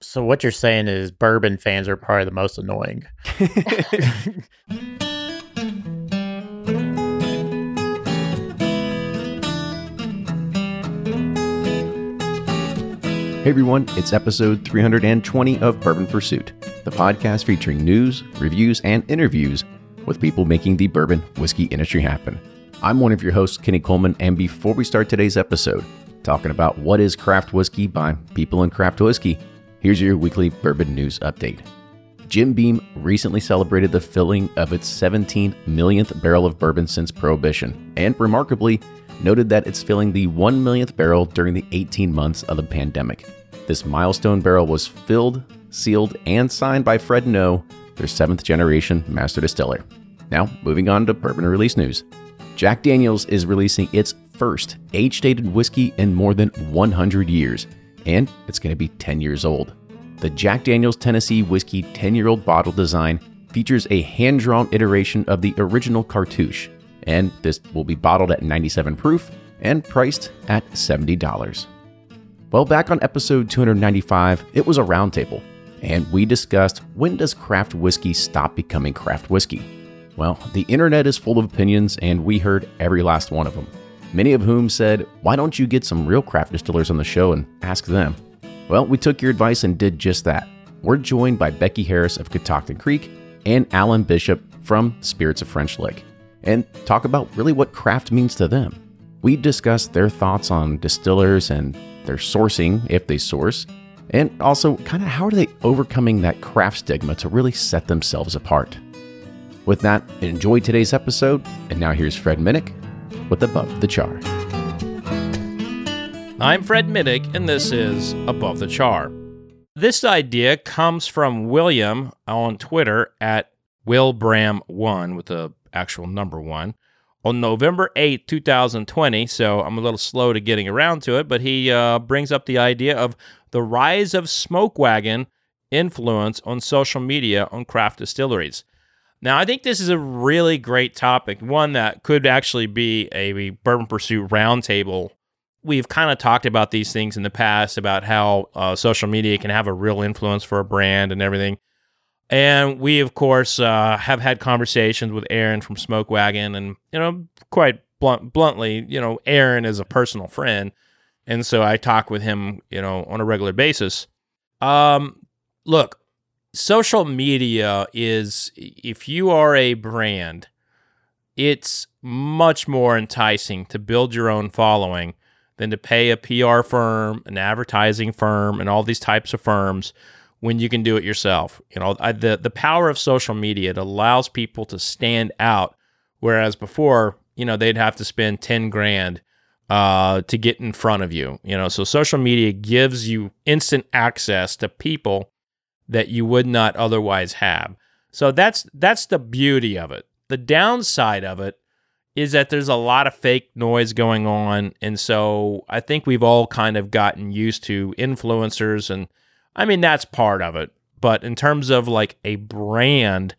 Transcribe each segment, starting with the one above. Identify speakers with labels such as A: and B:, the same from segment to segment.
A: So what you're saying is bourbon fans are probably the most annoying.
B: Hey everyone, it's episode 320 of Bourbon Pursuit, the podcast featuring news, reviews, and interviews with people making the bourbon whiskey industry happen. I'm one of your hosts, Kenny Coleman, and before we start today's episode, talking about what is craft whiskey by people in craft whiskey, here's your weekly bourbon news update. Jim Beam recently celebrated the filling of its 17 millionth barrel of bourbon since Prohibition, and remarkably, noted that it's filling the 1 millionth barrel during the 18 months of the pandemic. This milestone barrel was filled, sealed, and signed by Fred Noe, their seventh generation master distiller. Now, moving on to bourbon release news. Jack Daniels is releasing its first age dated whiskey in more than 100 years, and it's going to be 10 years old. The Jack Daniels Tennessee Whiskey 10 year old bottle design features a hand drawn iteration of the original cartouche, and this will be bottled at 97 proof and priced at $70. Well, back on episode 295, it was a roundtable, and we discussed when does craft whiskey stop becoming craft whiskey? Well, the internet is full of opinions, and we heard every last one of them. Many of whom said, Why don't you get some real craft distillers on the show and ask them? Well, we took your advice and did just that. We're joined by Becky Harris of Catoctin Creek and Alan Bishop from Spirits of French Lick and talk about really what craft means to them. We discuss their thoughts on distillers and their sourcing, if they source, and also kind of how are they overcoming that craft stigma to really set themselves apart. With that, enjoy today's episode, and now here's Fred Minnick with Above the Char.
C: I'm Fred Minnick, and this is Above the Char. This idea comes from William on Twitter at WillBram1 with the actual number one on November 8, 2020. So I'm a little slow to getting around to it, but he uh, brings up the idea of the rise of smoke wagon influence on social media on craft distilleries. Now, I think this is a really great topic, one that could actually be a Bourbon Pursuit roundtable we've kind of talked about these things in the past about how uh, social media can have a real influence for a brand and everything. And we, of course, uh, have had conversations with Aaron from Smoke Wagon, and you know, quite blunt, bluntly, you know, Aaron is a personal friend, and so I talk with him, you know, on a regular basis. Um, look, social media is if you are a brand, it's much more enticing to build your own following than to pay a PR firm, an advertising firm, and all these types of firms when you can do it yourself. You know, I, the the power of social media it allows people to stand out, whereas before, you know, they'd have to spend ten grand uh, to get in front of you. You know, so social media gives you instant access to people that you would not otherwise have. So that's that's the beauty of it. The downside of it is that there's a lot of fake noise going on. And so I think we've all kind of gotten used to influencers. And I mean, that's part of it. But in terms of like a brand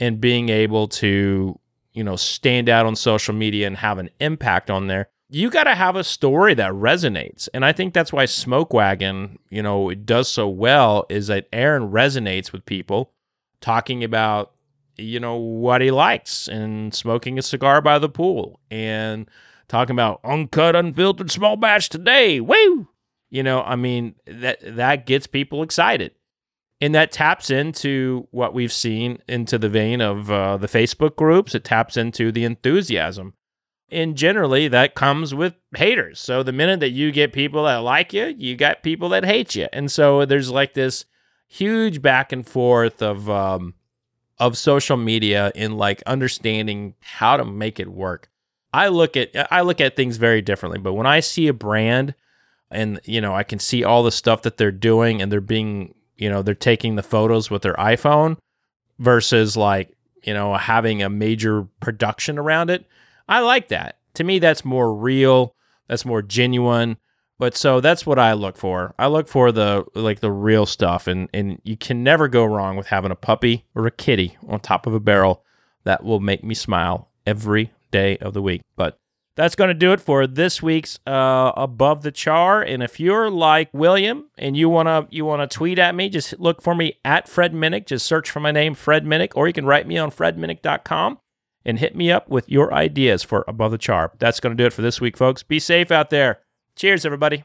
C: and being able to, you know, stand out on social media and have an impact on there, you got to have a story that resonates. And I think that's why Smoke Wagon, you know, it does so well is that Aaron resonates with people talking about you know, what he likes and smoking a cigar by the pool and talking about uncut, unfiltered small batch today. Woo! You know, I mean, that that gets people excited. And that taps into what we've seen into the vein of uh, the Facebook groups. It taps into the enthusiasm. And generally, that comes with haters. So the minute that you get people that like you, you got people that hate you. And so there's like this huge back and forth of, um, of social media in like understanding how to make it work. I look at I look at things very differently, but when I see a brand and you know, I can see all the stuff that they're doing and they're being, you know, they're taking the photos with their iPhone versus like, you know, having a major production around it. I like that. To me that's more real, that's more genuine. But so that's what I look for. I look for the like the real stuff and and you can never go wrong with having a puppy or a kitty on top of a barrel that will make me smile every day of the week. But that's going to do it for this week's uh, above the char. And if you're like William and you wanna you wanna tweet at me, just look for me at Fred Minnick. Just search for my name, Fred Minnick, or you can write me on fredminnick.com and hit me up with your ideas for above the char. That's going to do it for this week, folks. Be safe out there. Cheers, everybody.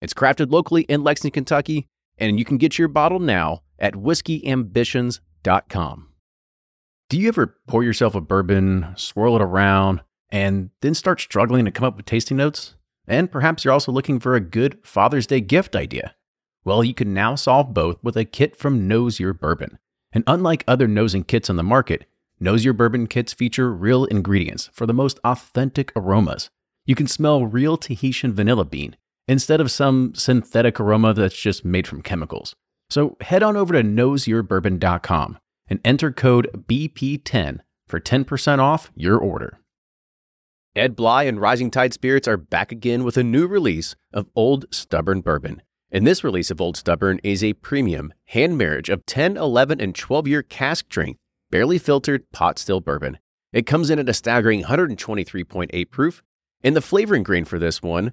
B: It's crafted locally in Lexington, Kentucky, and you can get your bottle now at whiskeyambitions.com. Do you ever pour yourself a bourbon, swirl it around, and then start struggling to come up with tasting notes? And perhaps you're also looking for a good Father's Day gift idea. Well, you can now solve both with a kit from Nose Your Bourbon. And unlike other nosing kits on the market, Nose Your Bourbon kits feature real ingredients for the most authentic aromas. You can smell real Tahitian vanilla bean instead of some synthetic aroma that's just made from chemicals. So head on over to noseyourbourbon.com and enter code BP10 for 10% off your order. Ed Bly and Rising Tide Spirits are back again with a new release of Old Stubborn Bourbon. And this release of Old Stubborn is a premium hand marriage of 10, 11, and 12 year cask strength, barely filtered pot still bourbon. It comes in at a staggering 123.8 proof, and the flavoring grain for this one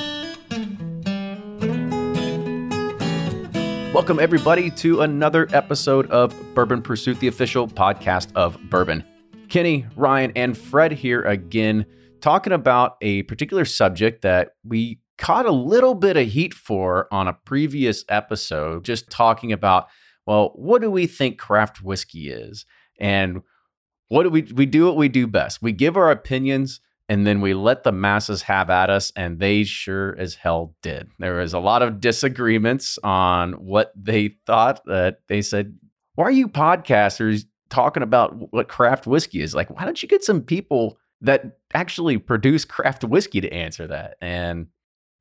B: Welcome, everybody, to another episode of Bourbon Pursuit, the official podcast of bourbon. Kenny, Ryan, and Fred here again, talking about a particular subject that we caught a little bit of heat for on a previous episode, just talking about, well, what do we think craft whiskey is? And what do we we do what we do best? We give our opinions and then we let the masses have at us, and they sure as hell did. There was a lot of disagreements on what they thought. That they said, "Why are you podcasters talking about what craft whiskey is?" Like, why don't you get some people that actually produce craft whiskey to answer that? And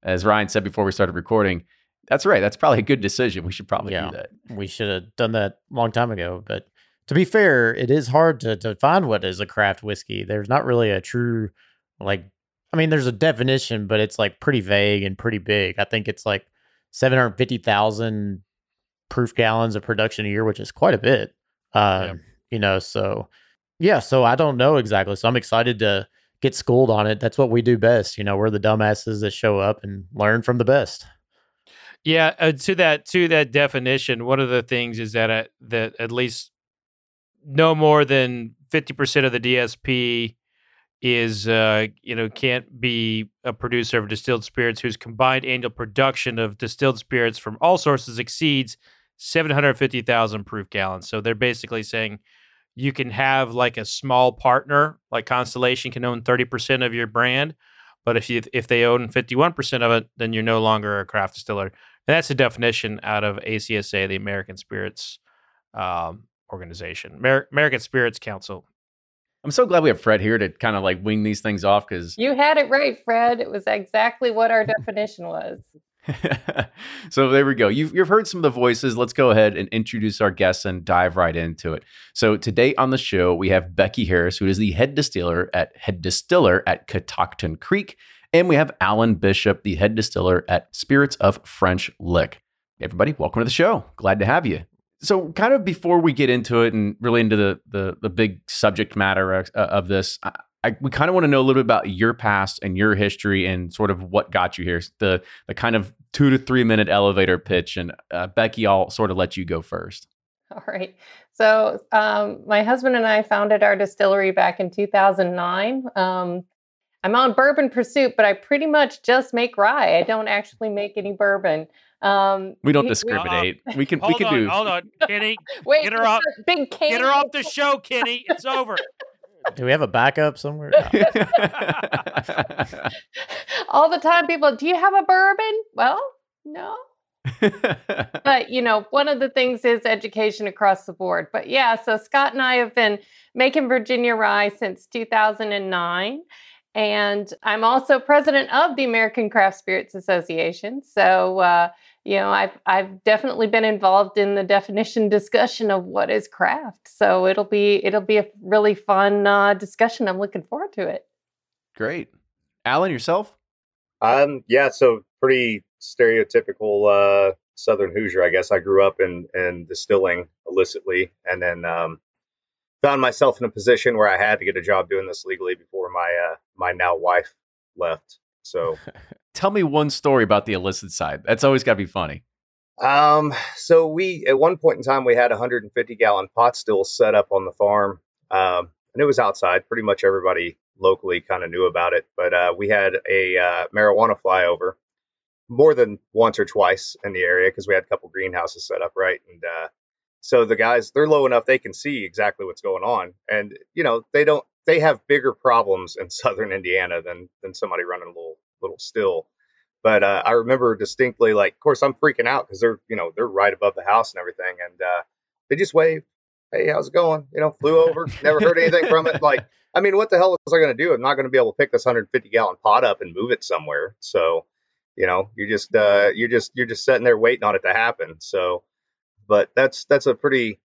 B: as Ryan said before we started recording, that's right. That's probably a good decision. We should probably
A: yeah,
B: do that.
A: We should have done that a long time ago. But to be fair, it is hard to, to find what is a craft whiskey. There's not really a true like, I mean, there's a definition, but it's like pretty vague and pretty big. I think it's like 750,000 proof gallons of production a year, which is quite a bit. Uh, yeah. You know, so yeah, so I don't know exactly. So I'm excited to get schooled on it. That's what we do best. You know, we're the dumbasses that show up and learn from the best.
C: Yeah, uh, to that to that definition, one of the things is that at, that at least no more than fifty percent of the DSP is uh, you know can't be a producer of distilled spirits whose combined annual production of distilled spirits from all sources exceeds 750,000 proof gallons. So they're basically saying you can have like a small partner, like Constellation can own 30% of your brand, but if you if they own 51% of it, then you're no longer a craft distiller. And that's the definition out of ACSA, the American Spirits um, organization, Amer- American Spirits Council
B: I'm so glad we have Fred here to kind of like wing these things off because
D: you had it right, Fred. It was exactly what our definition was.
B: so there we go. You've, you've heard some of the voices. Let's go ahead and introduce our guests and dive right into it. So today on the show, we have Becky Harris, who is the head distiller at head distiller at Catoctin Creek, And we have Alan Bishop, the head distiller at Spirits of French Lick. Everybody, welcome to the show. Glad to have you. So, kind of before we get into it and really into the the, the big subject matter of, of this, I, I, we kind of want to know a little bit about your past and your history and sort of what got you here. The the kind of two to three minute elevator pitch. And uh, Becky, I'll sort of let you go first.
D: All right. So, um, my husband and I founded our distillery back in 2009. Um, I'm on Bourbon Pursuit, but I pretty much just make rye. I don't actually make any bourbon. Um,
B: we don't discriminate. We, we can.
C: Hold
B: we can
C: on,
B: do.
C: Hold on, Kenny.
D: Wait,
C: get her off.
D: Big can.
C: Get her off the show, Kenny. It's over.
A: Do we have a backup somewhere?
D: All the time, people. Do you have a bourbon? Well, no. but you know, one of the things is education across the board. But yeah, so Scott and I have been making Virginia rye since 2009. And I'm also president of the American Craft Spirits Association. So, uh, you know, I've I've definitely been involved in the definition discussion of what is craft. So it'll be it'll be a really fun uh, discussion. I'm looking forward to it.
B: Great, Alan, yourself?
E: Um, yeah, so pretty stereotypical uh, Southern Hoosier. I guess I grew up in in distilling illicitly, and then um, found myself in a position where I had to get a job doing this legally before my uh, my now wife left. So,
B: tell me one story about the illicit side. That's always got to be funny.
E: Um, so we at one point in time we had a 150 gallon pot still set up on the farm, um, and it was outside. Pretty much everybody locally kind of knew about it, but uh, we had a uh, marijuana flyover more than once or twice in the area because we had a couple greenhouses set up right and uh, so the guys, they're low enough they can see exactly what's going on, and you know they don't. They have bigger problems in southern Indiana than than somebody running a little little still. But uh, I remember distinctly, like, of course, I'm freaking out because they're you know they're right above the house and everything, and uh, they just wave, "Hey, how's it going?" You know, flew over, never heard anything from it. Like, I mean, what the hell was I going to do? I'm not going to be able to pick this 150 gallon pot up and move it somewhere. So, you know, you're just uh, you're just you're just sitting there waiting on it to happen. So but that's that's a pretty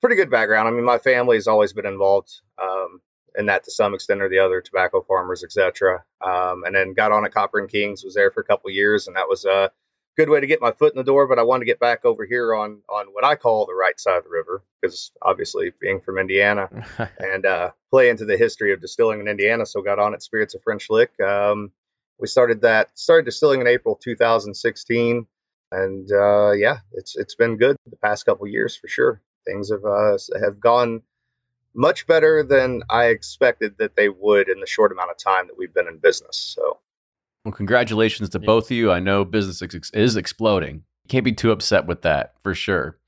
E: pretty good background. I mean, my family's always been involved um, in that to some extent or the other, tobacco farmers, etc. Um, and then got on at Copper and Kings, was there for a couple years, and that was a good way to get my foot in the door. But I wanted to get back over here on on what I call the right side of the river, because obviously being from Indiana, and uh, play into the history of distilling in Indiana. So got on at Spirits of French Lick. Um, we started that started distilling in April 2016 and uh, yeah, it's it's been good the past couple years for sure. Things have uh, have gone much better than I expected that they would in the short amount of time that we've been in business. So,
B: well, congratulations to both of you. I know business ex- is exploding. You can't be too upset with that for sure.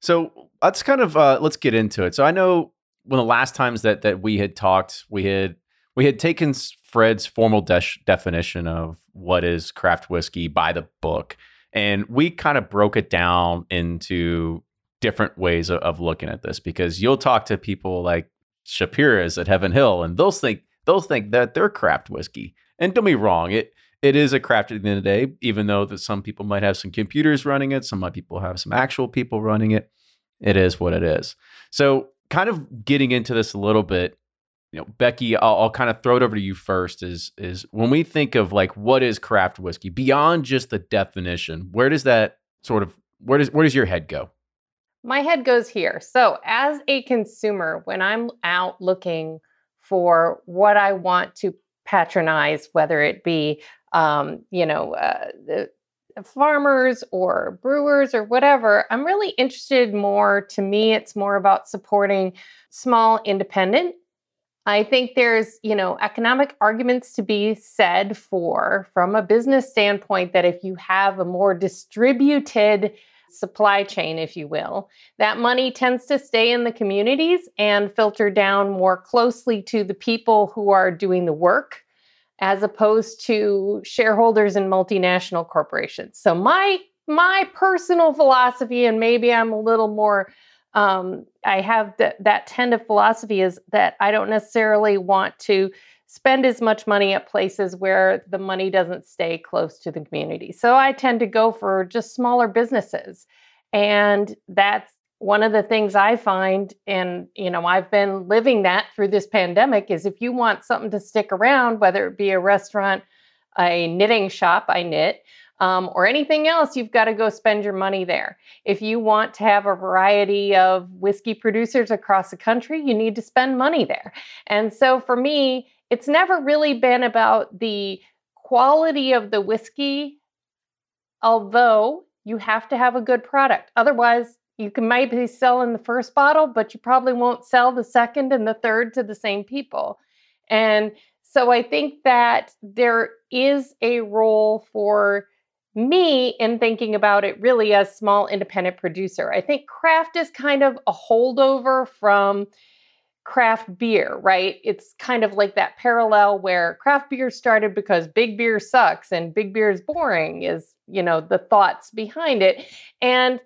B: So let's kind of uh, let's get into it. So I know one of the last times that that we had talked, we had we had taken Fred's formal de- definition of what is craft whiskey by the book and we kind of broke it down into different ways of, of, looking at this because you'll talk to people like Shapira's at Heaven Hill, and they'll think they'll think that they're craft whiskey. And don't be wrong, it it is a craft at the end of the day, even though that some people might have some computers running it, some people have some actual people running it. It is what it is. So, kind of getting into this a little bit, you know, Becky, I'll, I'll, kind of throw it over to you first. Is is when we think of like what is craft whiskey beyond just the definition, where does that sort of where does where does your head go?
D: My head goes here. So, as a consumer, when I'm out looking for what I want to patronize, whether it be, um, you know, uh, the farmers or brewers or whatever, I'm really interested more. To me, it's more about supporting small independent I think there's, you know, economic arguments to be said for from a business standpoint that if you have a more distributed supply chain, if you will, that money tends to stay in the communities and filter down more closely to the people who are doing the work as opposed to shareholders in multinational corporations. So my my personal philosophy and maybe I'm a little more um, I have th- that tend of philosophy is that I don't necessarily want to spend as much money at places where the money doesn't stay close to the community. So I tend to go for just smaller businesses. And that's one of the things I find, and you know, I've been living that through this pandemic, is if you want something to stick around, whether it be a restaurant, a knitting shop, I knit, um, or anything else, you've got to go spend your money there. If you want to have a variety of whiskey producers across the country, you need to spend money there. And so for me, it's never really been about the quality of the whiskey, although you have to have a good product. Otherwise, you can maybe sell in the first bottle, but you probably won't sell the second and the third to the same people. And so I think that there is a role for me in thinking about it really as small independent producer. I think craft is kind of a holdover from craft beer, right? It's kind of like that parallel where craft beer started because big beer sucks and big beer is boring is, you know, the thoughts behind it. And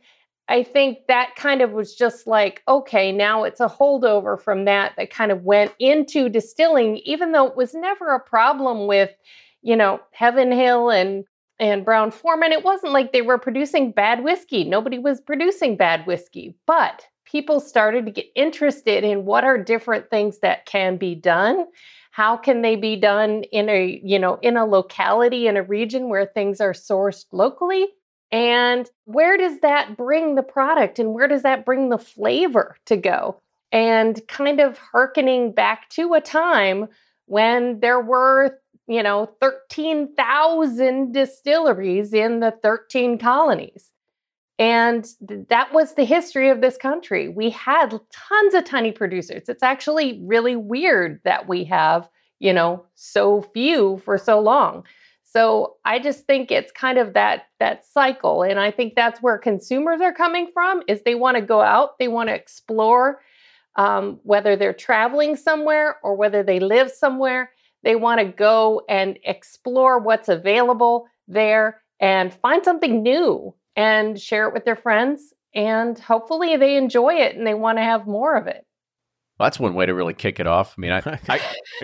D: I think that kind of was just like, okay, now it's a holdover from that that kind of went into distilling, even though it was never a problem with, you know, Heaven Hill and and Brown Forman. It wasn't like they were producing bad whiskey. Nobody was producing bad whiskey, but people started to get interested in what are different things that can be done how can they be done in a you know in a locality in a region where things are sourced locally and where does that bring the product and where does that bring the flavor to go? And kind of hearkening back to a time when there were, you know, 13,000 distilleries in the 13 colonies. And that was the history of this country. We had tons of tiny producers. It's actually really weird that we have, you know, so few for so long. So I just think it's kind of that that cycle and I think that's where consumers are coming from is they want to go out, they want to explore um, whether they're traveling somewhere or whether they live somewhere, they want to go and explore what's available there and find something new and share it with their friends and hopefully they enjoy it and they want to have more of it.
B: Well, that's one way to really kick it off. I mean, I, I,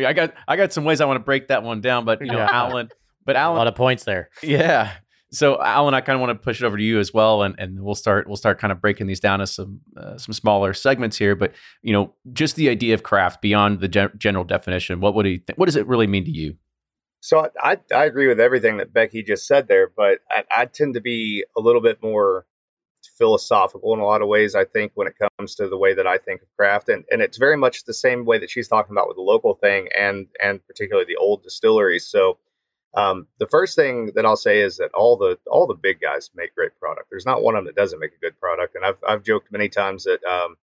B: I got, I got some ways I want to break that one down, but you know, yeah. Alan, but Alan,
A: a lot of points there.
B: Yeah. So Alan, I kind of want to push it over to you as well, and, and we'll start we'll start kind of breaking these down to some uh, some smaller segments here. But you know, just the idea of craft beyond the gen- general definition. What would you th- what does it really mean to you?
E: So I, I agree with everything that Becky just said there, but I, I tend to be a little bit more philosophical in a lot of ways. I think when it comes to the way that I think of craft, and and it's very much the same way that she's talking about with the local thing, and and particularly the old distilleries. So um, the first thing that I'll say is that all the all the big guys make great product. There's not one of them that doesn't make a good product. And I've I've joked many times that um,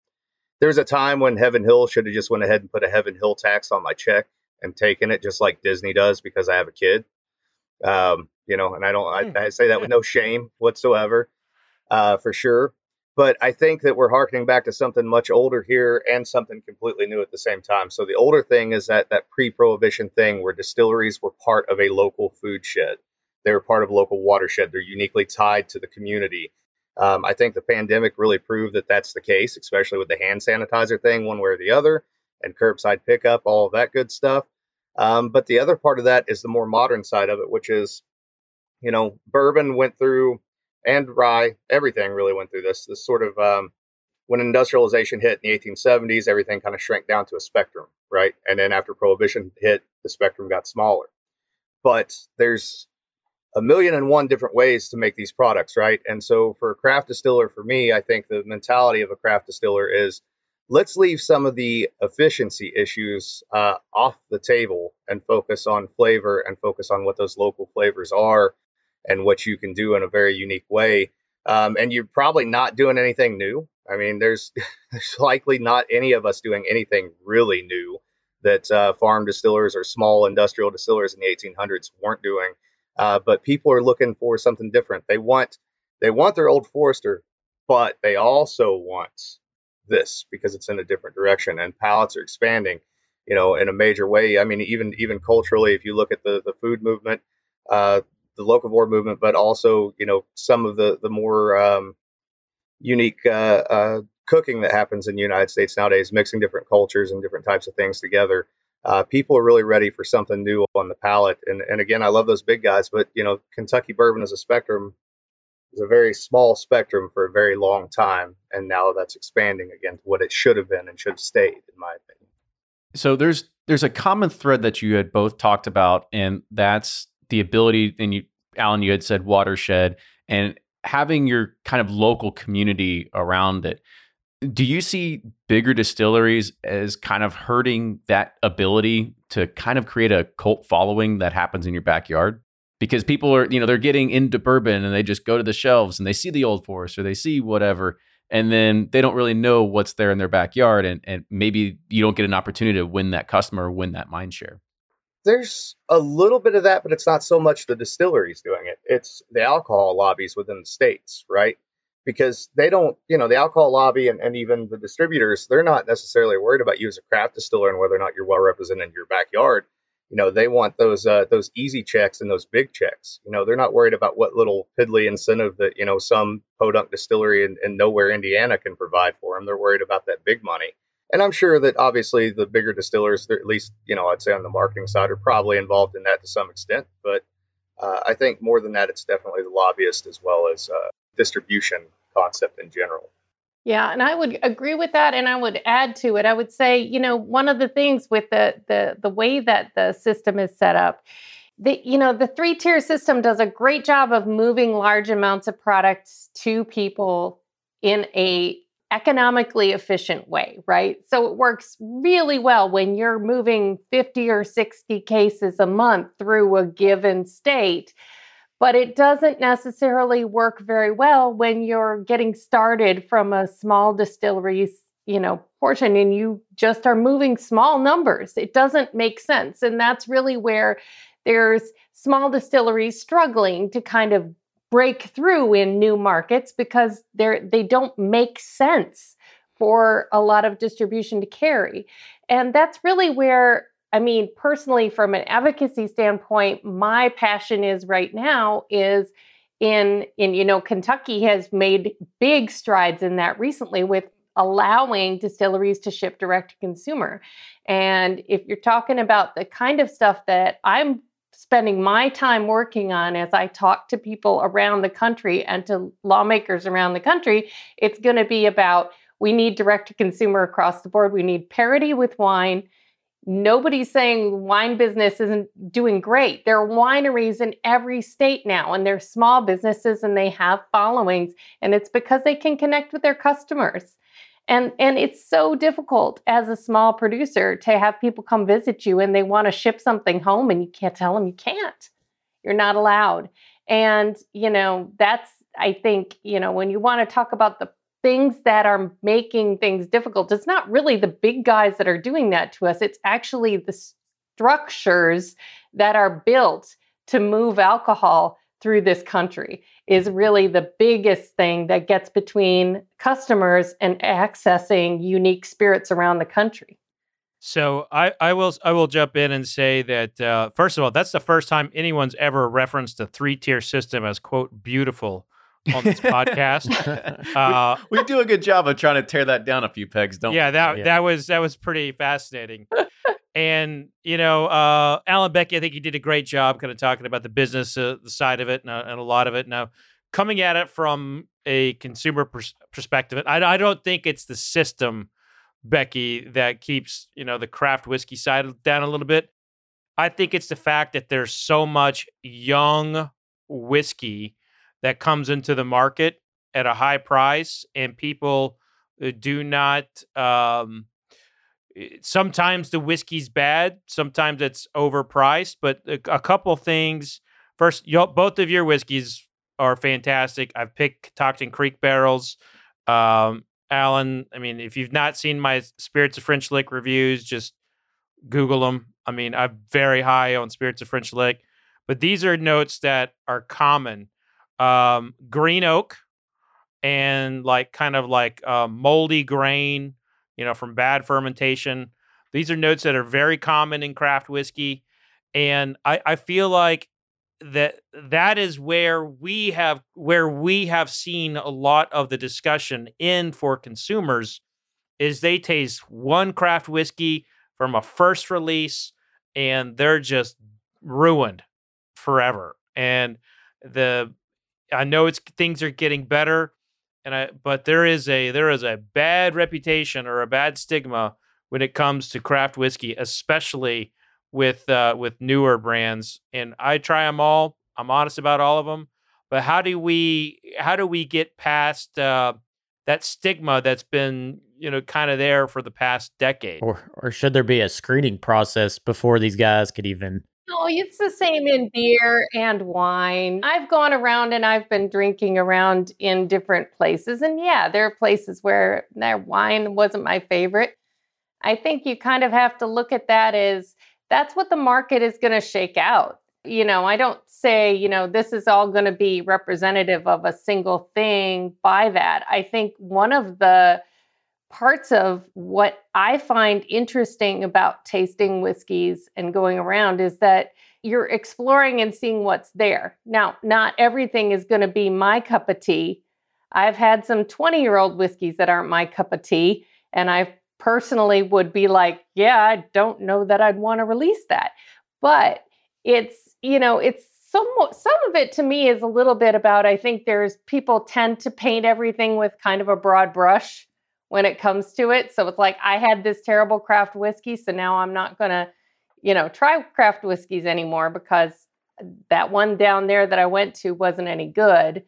E: there's a time when Heaven Hill should have just went ahead and put a Heaven Hill tax on my check and taking it just like Disney does because I have a kid. Um, you know, and I don't I, hmm. I say that with no shame whatsoever, uh, for sure. But I think that we're harkening back to something much older here and something completely new at the same time. So the older thing is that that pre-prohibition thing where distilleries were part of a local food shed. They were part of a local watershed. They're uniquely tied to the community. Um, I think the pandemic really proved that that's the case, especially with the hand sanitizer thing, one way or the other, and curbside pickup, all that good stuff. Um, but the other part of that is the more modern side of it, which is, you know, bourbon went through and rye, everything really went through this. This sort of um, when industrialization hit in the 1870s, everything kind of shrank down to a spectrum, right? And then after prohibition hit, the spectrum got smaller. But there's a million and one different ways to make these products, right? And so for a craft distiller, for me, I think the mentality of a craft distiller is let's leave some of the efficiency issues uh, off the table and focus on flavor and focus on what those local flavors are and what you can do in a very unique way. Um, and you're probably not doing anything new. I mean, there's there's likely not any of us doing anything really new that uh, farm distillers or small industrial distillers in the 1800s weren't doing. Uh, but people are looking for something different. They want they want their old Forester, but they also want this because it's in a different direction and palates are expanding, you know, in a major way. I mean, even even culturally, if you look at the the food movement, uh, the locavore movement, but also you know some of the the more um, unique uh, uh, cooking that happens in the United States nowadays, mixing different cultures and different types of things together. Uh, people are really ready for something new on the palate. And and again, I love those big guys, but you know, Kentucky bourbon is a spectrum is a very small spectrum for a very long time, and now that's expanding again to what it should have been and should have stayed, in my opinion.
B: So there's there's a common thread that you had both talked about, and that's the ability, and you, Alan, you had said watershed, and having your kind of local community around it. Do you see bigger distilleries as kind of hurting that ability to kind of create a cult following that happens in your backyard? Because people are, you know, they're getting into bourbon and they just go to the shelves and they see the Old Forester they see whatever, and then they don't really know what's there in their backyard. And, and maybe you don't get an opportunity to win that customer, win that mind share.
E: There's a little bit of that, but it's not so much the distilleries doing it. It's the alcohol lobbies within the states, right? because they don't, you know, the alcohol lobby and, and even the distributors, they're not necessarily worried about you as a craft distiller and whether or not you're well represented in your backyard. You know, they want those uh, those easy checks and those big checks. You know, they're not worried about what little piddly incentive that you know some podunk distillery in, in nowhere Indiana can provide for them. They're worried about that big money. And I'm sure that obviously the bigger distillers, at least you know, I'd say on the marketing side, are probably involved in that to some extent. But uh, I think more than that, it's definitely the lobbyist as well as uh, distribution concept in general.
D: Yeah, and I would agree with that and I would add to it. I would say, you know, one of the things with the the the way that the system is set up, the you know, the three-tier system does a great job of moving large amounts of products to people in a economically efficient way, right? So it works really well when you're moving 50 or 60 cases a month through a given state but it doesn't necessarily work very well when you're getting started from a small distillery's you know portion and you just are moving small numbers. It doesn't make sense. And that's really where there's small distilleries struggling to kind of break through in new markets because they're they don't make sense for a lot of distribution to carry. And that's really where I mean, personally, from an advocacy standpoint, my passion is right now is in in you know Kentucky has made big strides in that recently with allowing distilleries to ship direct to consumer. And if you're talking about the kind of stuff that I'm spending my time working on as I talk to people around the country and to lawmakers around the country, it's going to be about we need direct to consumer across the board. We need parity with wine nobody's saying wine business isn't doing great. There are wineries in every state now, and they're small businesses and they have followings, and it's because they can connect with their customers. And, and it's so difficult as a small producer to have people come visit you and they want to ship something home and you can't tell them you can't. You're not allowed. And, you know, that's, I think, you know, when you want to talk about the things that are making things difficult. It's not really the big guys that are doing that to us, it's actually the structures that are built to move alcohol through this country is really the biggest thing that gets between customers and accessing unique spirits around the country.
C: So I, I will I will jump in and say that uh, first of all, that's the first time anyone's ever referenced a three tier system as quote beautiful on this podcast.
B: Uh, we, we, do a good job of trying to tear that down a few pegs, don't
C: yeah,
B: we?
C: That, yeah, that was that was pretty fascinating. and you know, uh, Alan Becky, I think he did a great job, kind of talking about the business uh, the side of it and, uh, and, a lot of it. Now, coming at it from a consumer pers- perspective, I, I don't think it's the system, Becky, that keeps you know the craft whiskey side down a little bit. I think it's the fact that there's so much young whiskey that comes into the market at a high price and people uh, do not um, eh, sometimes the whiskey's bad sometimes it's overpriced but a, a couple things. First both of your whiskeys are fantastic. I've picked Catoctin creek barrels. Um, alan i mean if you've not seen my spirits of french lick reviews just google them i mean i'm very high on spirits of french lick but these are notes that are common um, green oak and like kind of like uh, moldy grain, you know, from bad fermentation. These are notes that are very common in craft whiskey. And I, I feel like that that is where we have where we have seen a lot of the discussion in for consumers is they taste one craft whiskey from a first release and they're just ruined forever. And the I know it's things are getting better, and I but there is a there is a bad reputation or a bad stigma when it comes to craft whiskey, especially with uh, with newer brands, and I try them all. I'm honest about all of them. But how do we how do we get past uh, that stigma that's been you know kind of there for the past decade?
A: Or or should there be a screening process before these guys could even
D: no, it's the same in beer and wine. I've gone around and I've been drinking around in different places. And yeah, there are places where their wine wasn't my favorite. I think you kind of have to look at that as that's what the market is going to shake out. You know, I don't say, you know, this is all going to be representative of a single thing by that. I think one of the parts of what I find interesting about tasting whiskeys and going around is that you're exploring and seeing what's there. Now, not everything is going to be my cup of tea. I've had some 20 year old whiskeys that aren't my cup of tea, and I personally would be like, yeah, I don't know that I'd want to release that. But it's, you know, it's some some of it to me is a little bit about I think there's people tend to paint everything with kind of a broad brush when it comes to it. So it's like I had this terrible craft whiskey, so now I'm not going to, you know, try craft whiskeys anymore because that one down there that I went to wasn't any good.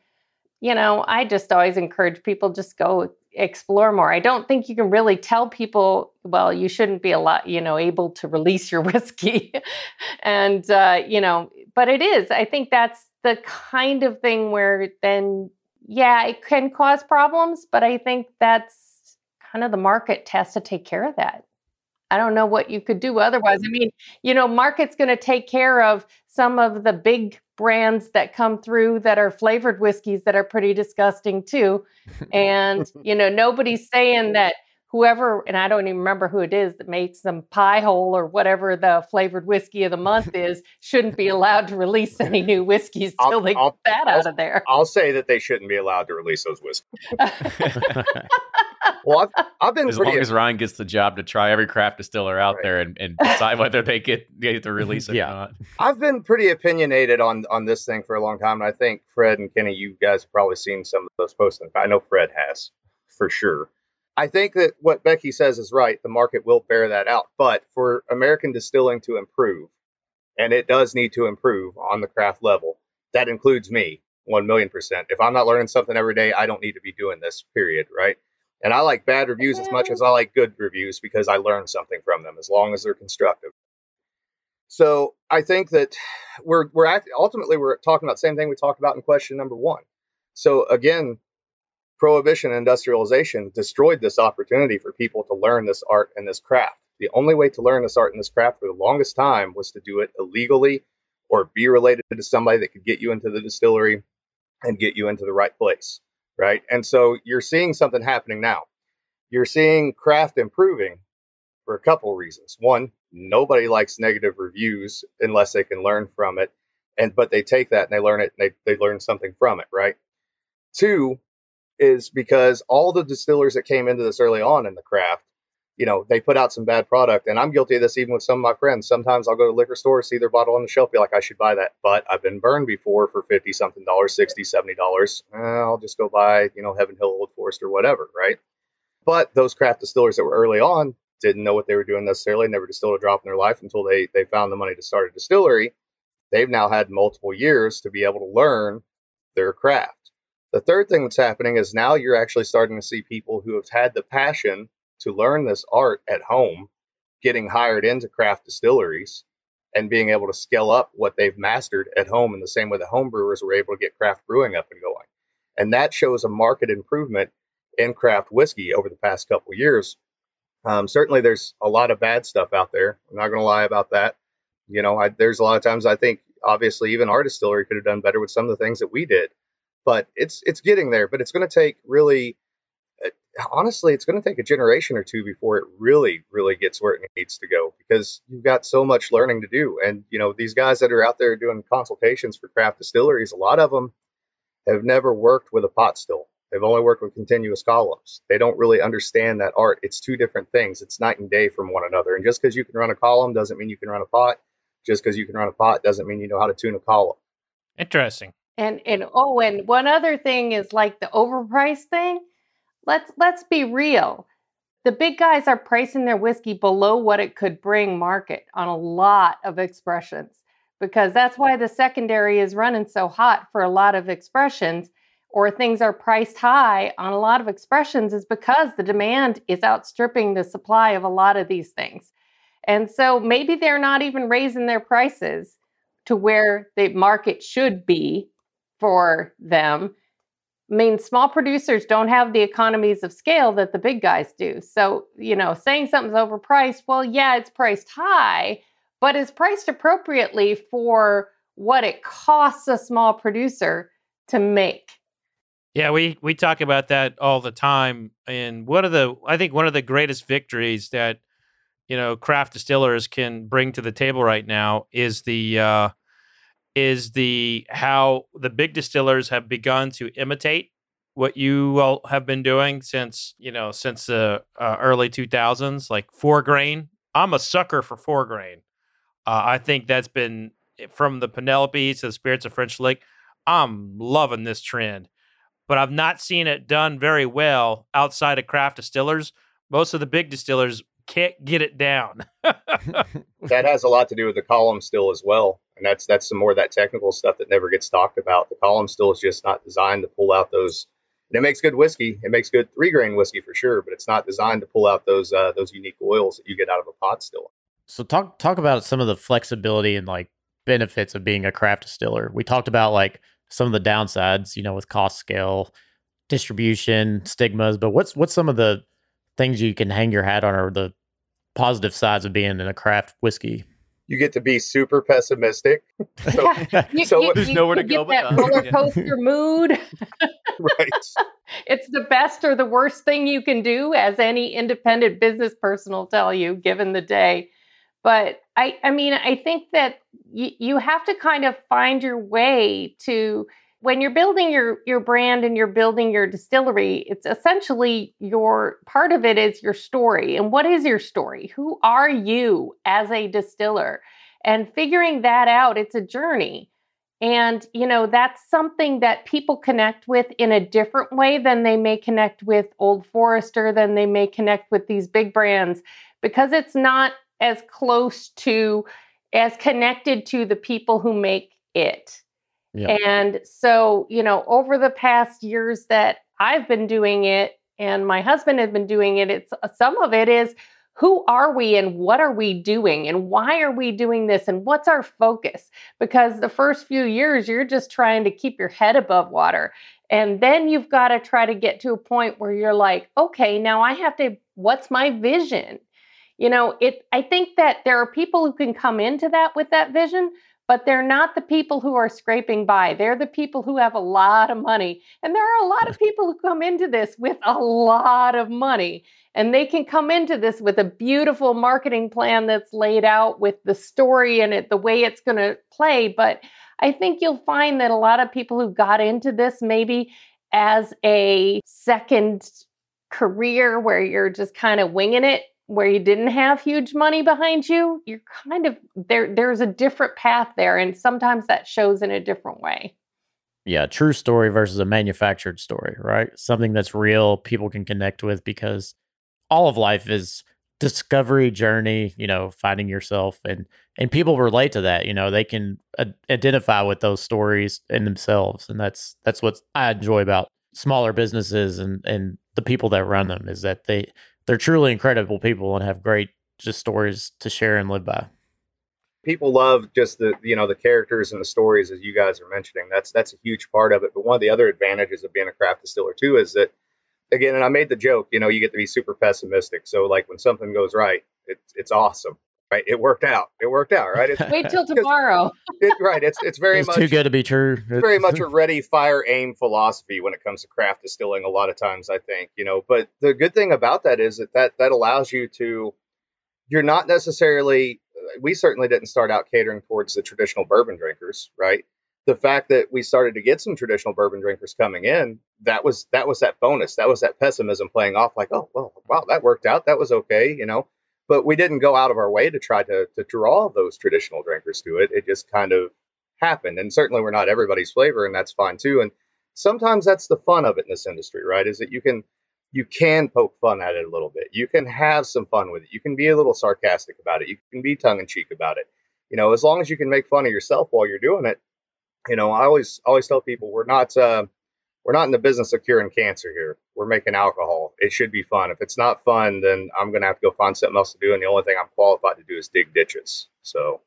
D: You know, I just always encourage people just go explore more. I don't think you can really tell people, well, you shouldn't be a lot, you know, able to release your whiskey. and uh, you know, but it is. I think that's the kind of thing where then yeah, it can cause problems, but I think that's kind of the market has to take care of that. I don't know what you could do otherwise. I mean, you know, market's going to take care of some of the big brands that come through that are flavored whiskeys that are pretty disgusting too. And, you know, nobody's saying that whoever, and I don't even remember who it is that makes some pie hole or whatever the flavored whiskey of the month is, shouldn't be allowed to release any new whiskeys till they get that
E: I'll,
D: out of there.
E: I'll say that they shouldn't be allowed to release those whiskeys. Well, I've, I've been
B: as long as Ryan gets the job to try every craft distiller out
E: Right.
B: there and, and decide whether they get, get to release
A: Yeah.
B: or not.
E: I've been pretty opinionated on on this thing for a long time, and I think Fred and Kenny, you guys have probably seen some of those posts. I know Fred has for sure. I think that what Becky says is right. The market will bear that out, but for American distilling to improve, and it does need to improve on the craft level. That includes me, one million percent. If I'm not learning something every day, I don't need to be doing this. Period. Right. And I like bad reviews as much as I like good reviews because I learn something from them, as long as they're constructive. So I think that we're we're act- ultimately we're talking about the same thing we talked about in question number one. So again, prohibition and industrialization destroyed this opportunity for people to learn this art and this craft. The only way to learn this art and this craft for the longest time was to do it illegally or be related to somebody that could get you into the distillery and get you into the right place, right? And so you're seeing something happening now. You're seeing craft improving for a couple reasons. One, nobody likes negative reviews unless they can learn from it. And but they take that and they learn it and they, they learn something from it, right? Two is because all the distillers that came into this early on in the craft, you know, they put out some bad product. And I'm guilty of this even with some of my friends. Sometimes I'll go to liquor store, see their bottle on the shelf, be like, I should buy that. But I've been burned before for 50 something dollars, 60, 70 dollars. Eh, I'll just go buy, you know, Heaven Hill Old Forester whatever, right? But those craft distillers that were early on didn't know what they were doing necessarily, never distilled a drop in their life until they they found the money to start a distillery. They've now had multiple years to be able to learn their craft. The third thing that's happening is now you're actually starting to see people who have had the passion to learn this art at home getting hired into craft distilleries and being able to scale up what they've mastered at home in the same way that home brewers were able to get craft brewing up and going. And that shows a market improvement in craft whiskey over the past couple years. Um, certainly, there's a lot of bad stuff out there. I'm not going to lie about that. You know, I, there's a lot of times I think obviously even our distillery could have done better with some of the things that we did, but it's it's getting there. But it's going to take really, honestly, it's going to take a generation or two before it really really gets where it needs to go because you've got so much learning to do. And you know, these guys that are out there doing consultations for craft distilleries, a lot of them have never worked with a pot still. They've only worked with continuous columns. They don't really understand that art. It's two different things. It's night and day from one another. And just because you can run a column doesn't mean you can run a pot. Just because you can run a pot doesn't mean you know how to tune a column.
C: Interesting.
D: And and oh, and one other thing is like the overpriced thing. Let's let's be real. the big guys are pricing their whiskey below what it could bring market on a lot of expressions because that's why the secondary is running so hot for a lot of expressions or things are priced high on a lot of expressions is because the demand is outstripping the supply of a lot of these things. And so maybe they're not even raising their prices to where the market should be for them. I mean, small producers don't have the economies of scale that the big guys do. So, you know, saying something's overpriced, well, yeah, it's priced high, but it's priced appropriately for what it costs a small producer to make.
C: Yeah, we we talk about that all the time, and one of the I think one of the greatest victories that you know craft distillers can bring to the table right now is the uh, is the how the big distillers have begun to imitate what you all have been doing since you know since the uh, early 2000s like four grain. I'm a sucker for four grain. Uh, i think that's been eh, from the penelope to the spirits of french lick i'm loving this trend. But i've not seen it done very well outside of craft distillers. Most of the big distillers can't get it down
E: that has a lot to do with the column still as well and that's that's some more of that technical stuff that never gets talked about. The column still is just not designed to pull out those. And it makes good whiskey. It makes good three grain whiskey for sure, but it's not designed to pull out those uh, those unique oils that you get out of a pot still.
A: So talk talk about some of the flexibility and like benefits of being a craft distiller. We talked about like some of the downsides, you know, with cost scale, distribution, stigmas, but what's what's some of the things you can hang your hat on or the positive sides of being in a craft whiskey?
E: you get to be super pessimistic.
D: So, yeah. you,
E: so
D: you, there's nowhere to go but that roller coaster mood.
E: right.
D: It's the best or the worst thing you can do, as any independent business person will tell you, given the day. But I, I mean, I think that y- you have to kind of find your way to when you're building your your brand and you're building your distillery it's essentially your part of it is your story. And what is your story? Who are you as a distiller? And figuring that out it's a journey. And you know that's something that people connect with in a different way than they may connect with old forester than they may connect with these big brands because it's not as close to as connected to the people who make it And so, you know, over the past years that I've been doing it and my husband has been doing it, it's uh, some of it is who are we and what are we doing and why are we doing this and what's our focus? Because the first few years you're just trying to keep your head above water. And then you've got to try to get to a point where you're like, okay, now I have to what's my vision? You know, it I think that there are people who can come into that with that vision, but they're not the people who are scraping by. They're the people who have a lot of money. And there are a lot of people who come into this with a lot of money. And they can come into this with a beautiful marketing plan that's laid out with the story and it, the way it's going to play. But I think you'll find that a lot of people who got into this maybe as a second career where you're just kind of winging it where you didn't have huge money behind you, you're kind of there there's a different path there and sometimes that shows in a different way.
A: Yeah, true story versus a manufactured story, right? Something that's real, people can connect with because all of life is discovery journey, you know, finding yourself and and people relate to that, you know, they can identify with those stories in themselves and that's that's what I enjoy about smaller businesses and and the people that run them is that they they're truly incredible people and have great just stories to share and live by.
E: People love just the you know the characters and the stories as you guys are mentioning. That's that's a huge part of it. But one of the other advantages of being a craft distiller too is that again, and I made the joke, you know, you get to be super pessimistic. So like when something goes right, it's it's awesome right? It worked out. It worked out, right? It's,
D: Wait till tomorrow.
E: it, right. It's it's very
A: it's
E: much
A: too good to be true.
E: It's very much a ready, fire, aim philosophy when it comes to craft distilling. A lot of times, I think you know. But the good thing about that is that that that allows you to. You're not necessarily. Uh, we certainly didn't start out catering towards the traditional bourbon drinkers, right? The fact that we started to get some traditional bourbon drinkers coming in, that was that was that bonus. That was that pessimism playing off. Like, oh well, wow, that worked out. That was okay, you know but we didn't go out of our way to try to, to draw those traditional drinkers to it. It just kind of happened. And certainly we're not everybody's flavor, and that's fine too. And sometimes that's the fun of it in this industry, right? Is that you can you can poke fun at it a little bit. You can have some fun with it. You can be a little sarcastic about it. You can be tongue in cheek about it. You know, as long as you can make fun of yourself while you're doing it. You know, I always always tell people we're not uh, we're not in the business of curing cancer here. We're making alcohol. It should be fun. If it's not fun, then I'm gonna have to go find something else to do. And the only thing I'm qualified to do is dig ditches. So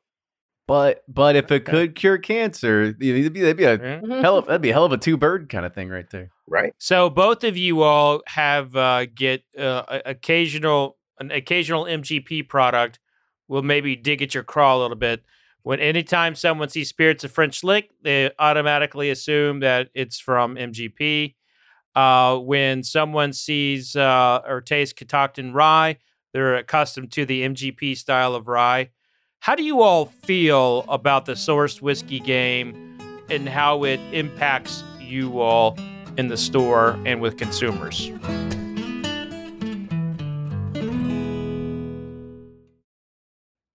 B: But but if it could cure cancer, it'd be, that'd be a
C: Yeah.
B: hell of that'd be a hell of a two bird kind of thing right there.
E: right.
C: So both of you all have uh, get uh, occasional an occasional MGP product will maybe dig at your craw a little bit. When anytime someone sees spirits of French lick, they automatically assume that it's from MGP. Uh, when someone sees uh, or tastes Catoctin rye, they're accustomed to the MGP style of rye. How do you all feel about the sourced whiskey game and how it impacts you all in the store and with consumers?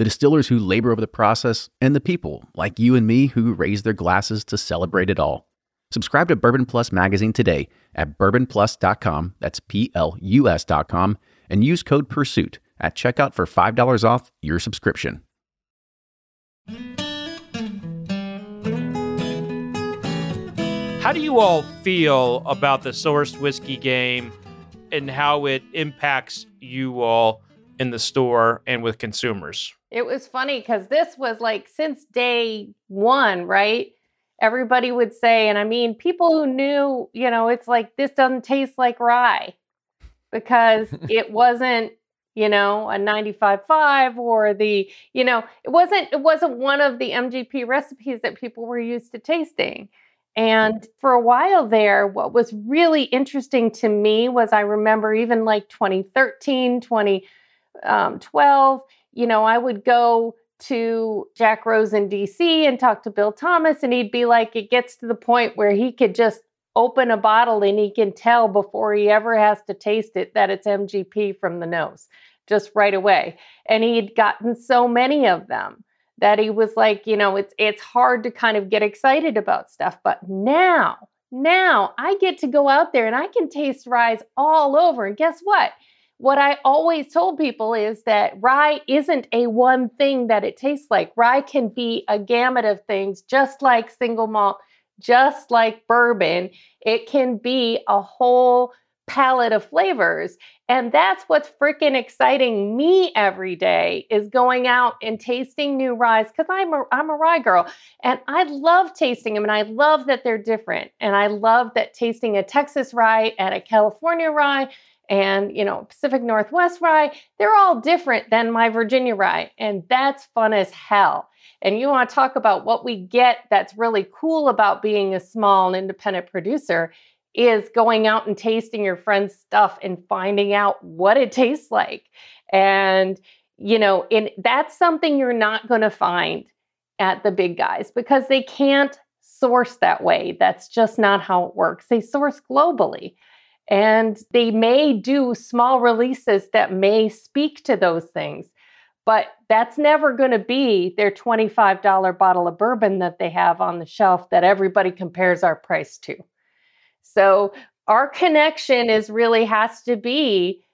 B: the distillers who labor over the process, and the people like you and me who raise their glasses to celebrate it all. Subscribe to Bourbon Plus magazine today at bourbonplus.com, that's P L U S.com, and use code PURSUIT at checkout for $5 off your subscription.
C: How do you all feel about the sourced whiskey game and how it impacts you all in the store and with consumers?
D: It was funny because this was like since day one, right? Everybody would say, and I mean, people who knew, you know, it's like this doesn't taste like rye because it wasn't, you know, a 95.5 or the, you know, it wasn't, it wasn't one of the MGP recipes that people were used to tasting. Hmm. And for a while there, what was really interesting to me was I remember even like 2013, Um, 2012, you know, I would go to Jack Rose in DC and talk to Bill Thomas, and he'd be like, it gets to the point where he could just open a bottle and he can tell before he ever has to taste it that it's MGP from the nose just right away. And he'd gotten so many of them that he was like, you know, it's it's hard to kind of get excited about stuff. But now, now I get to go out there and I can taste rye all over. And guess what? What I always told people is that rye isn't a one thing that it tastes like. Rye can be a gamut of things, just like single malt, just like bourbon. It can be a whole palette of flavors. And that's what's freaking exciting me every day is going out and tasting new ryes because I'm a, I'm a rye girl and I love tasting them and I love that they're different. And I love that tasting a Texas rye and a California rye and you know Pacific Northwest rye, they're all different than my Virginia rye. And that's fun as hell. And you want to talk about what we get that's really cool about being a small and independent producer is going out and tasting your friend's stuff and finding out what it tastes like. And, you know, and that's something you're not going to find at the big guys because they can't source that way. That's just not how it works. They source globally. And they may do small releases that may speak to those things, but that's never going to be their $25 bottle of bourbon that they have on the shelf that everybody compares our price to. So our connection is really has to be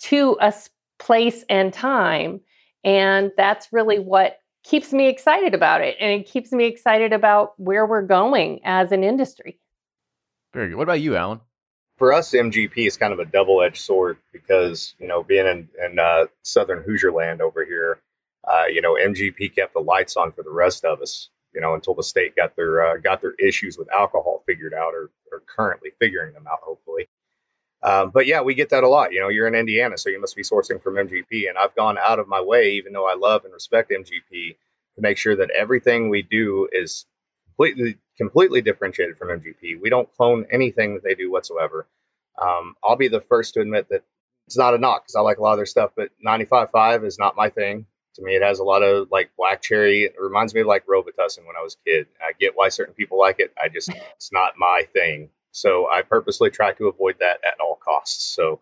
D: to a place and time. And that's really what keeps me excited about it. And it keeps me excited about where we're going as an industry.
B: Very good. What about you, Alan?
E: For us, MGP is kind of a double edged sword because, you know, being in, in uh, southern Hoosier land over here, uh, you know, MGP kept the lights on for the rest of us, you know, until the state got their uh, got their issues with alcohol figured out or, or currently figuring them out, hopefully. Um, but yeah, we get that a lot. You know, you're in Indiana, so you must be sourcing from MGP. And I've gone out of my way, even though I love and respect MGP, to make sure that everything we do is completely completely differentiated from MGP. We don't clone anything that they do whatsoever. Um, I'll be the first to admit that it's not a knock because I like a lot of their stuff, but 95.5 is not my thing. To me, it has a lot of like black cherry. It reminds me of like Robitussin when I was a kid. I get why certain people like it. I just it's not my thing. So I purposely try to avoid that at all costs. So,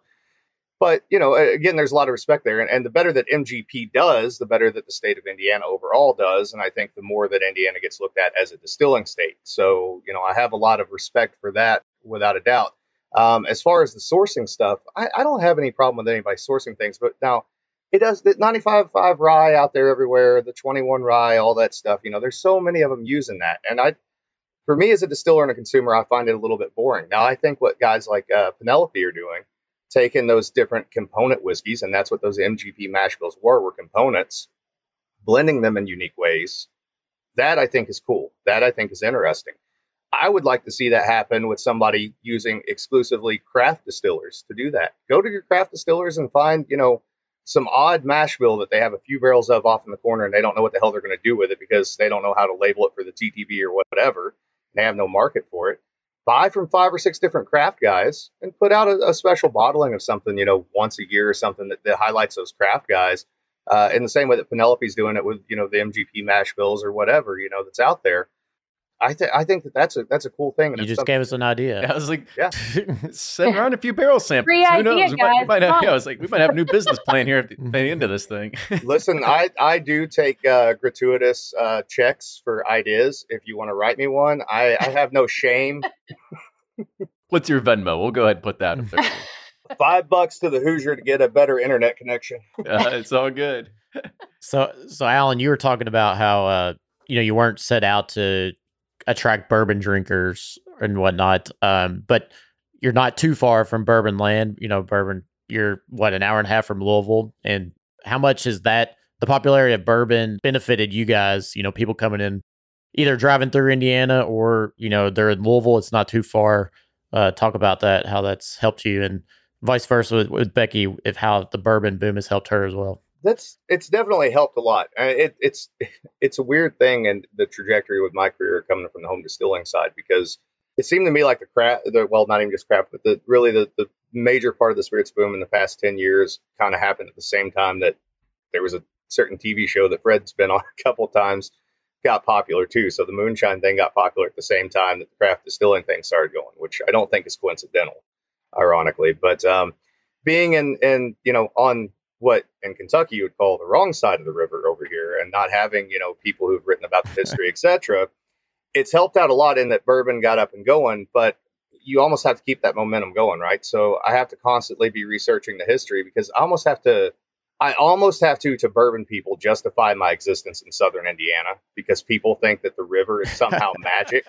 E: but you know, again, there's a lot of respect there, and, and the better that MGP does, the better that the state of Indiana overall does, and I think the more that Indiana gets looked at as a distilling state. So, you know, I have a lot of respect for that, without a doubt. Um, as far as the sourcing stuff, I, I don't have any problem with anybody sourcing things, but now it does the 95.5 rye out there everywhere, the 21 rye, all that stuff. You know, there's so many of them using that, and I for me as a distiller and a consumer, I find it a little bit boring. Now, I think what guys like uh, Penelope are doing, taking those different component whiskeys, and that's what those MGP mash bills were, were components, blending them in unique ways. That I think is cool. That I think is interesting. I would like to see that happen with somebody using exclusively craft distillers to do that. Go to your craft distillers and find, you know, some odd mash bill that they have a few barrels of off in the corner and they don't know what the hell they're going to do with it because they don't know how to label it for the TTB or whatever they have no market for it. Buy from five or six different craft guys and put out a, a special bottling of something, you know, once a year or something that, that highlights those craft guys. Uh, in the same way that Penelope's doing it with, you know, the MGP mash bills or whatever, you know, that's out there. I think I think that that's a that's a cool thing. And
A: you just gave us an idea.
B: I was like,
E: yeah,
B: send around a few barrel samples.
D: Free
B: Who
D: idea,
B: knows? We might, we might have, yeah, I was like, we might have a new business plan here at the, the end of this thing.
E: Listen, I I do take uh, gratuitous uh, checks for ideas. If you want to write me one, I I have no shame.
B: What's your Venmo? We'll go ahead and put that up there.
E: Five bucks to the Hoosier to get a better internet connection.
B: Uh, it's all good.
A: So, so Alan, you were talking about how uh, you know you weren't set out to attract bourbon drinkers and whatnot, um, but you're not too far from bourbon land. You know, bourbon. You're what an hour and a half from Louisville, and how much has that the popularity of bourbon benefited you guys? You know, people coming in either driving through Indiana or you know they're in Louisville. It's not too far. Uh, talk about that, how that's helped you, and vice versa with, with Becky, if how the bourbon boom has helped her as well.
E: That's it's definitely helped a lot. Uh, It, it's it's a weird thing and the trajectory with my career coming from the home distilling side because it seemed to me like the craft, the, well, not even just craft, but the really the, the major part of the spirits boom in the past ten years kind of happened at the same time that there was a certain TV show that Fred's been on a couple times got popular too. So the moonshine thing got popular at the same time that the craft distilling thing started going, which I don't think is coincidental, ironically. But um, being in in you know on what in Kentucky you would call the wrong side of the river over here, and not having you know people who've written about the history, etc. It's helped out a lot in that bourbon got up and going, but you almost have to keep that momentum going, right? So I have to constantly be researching the history because I almost have to I almost have to to bourbon people justify my existence in southern Indiana because people think that the river is somehow magic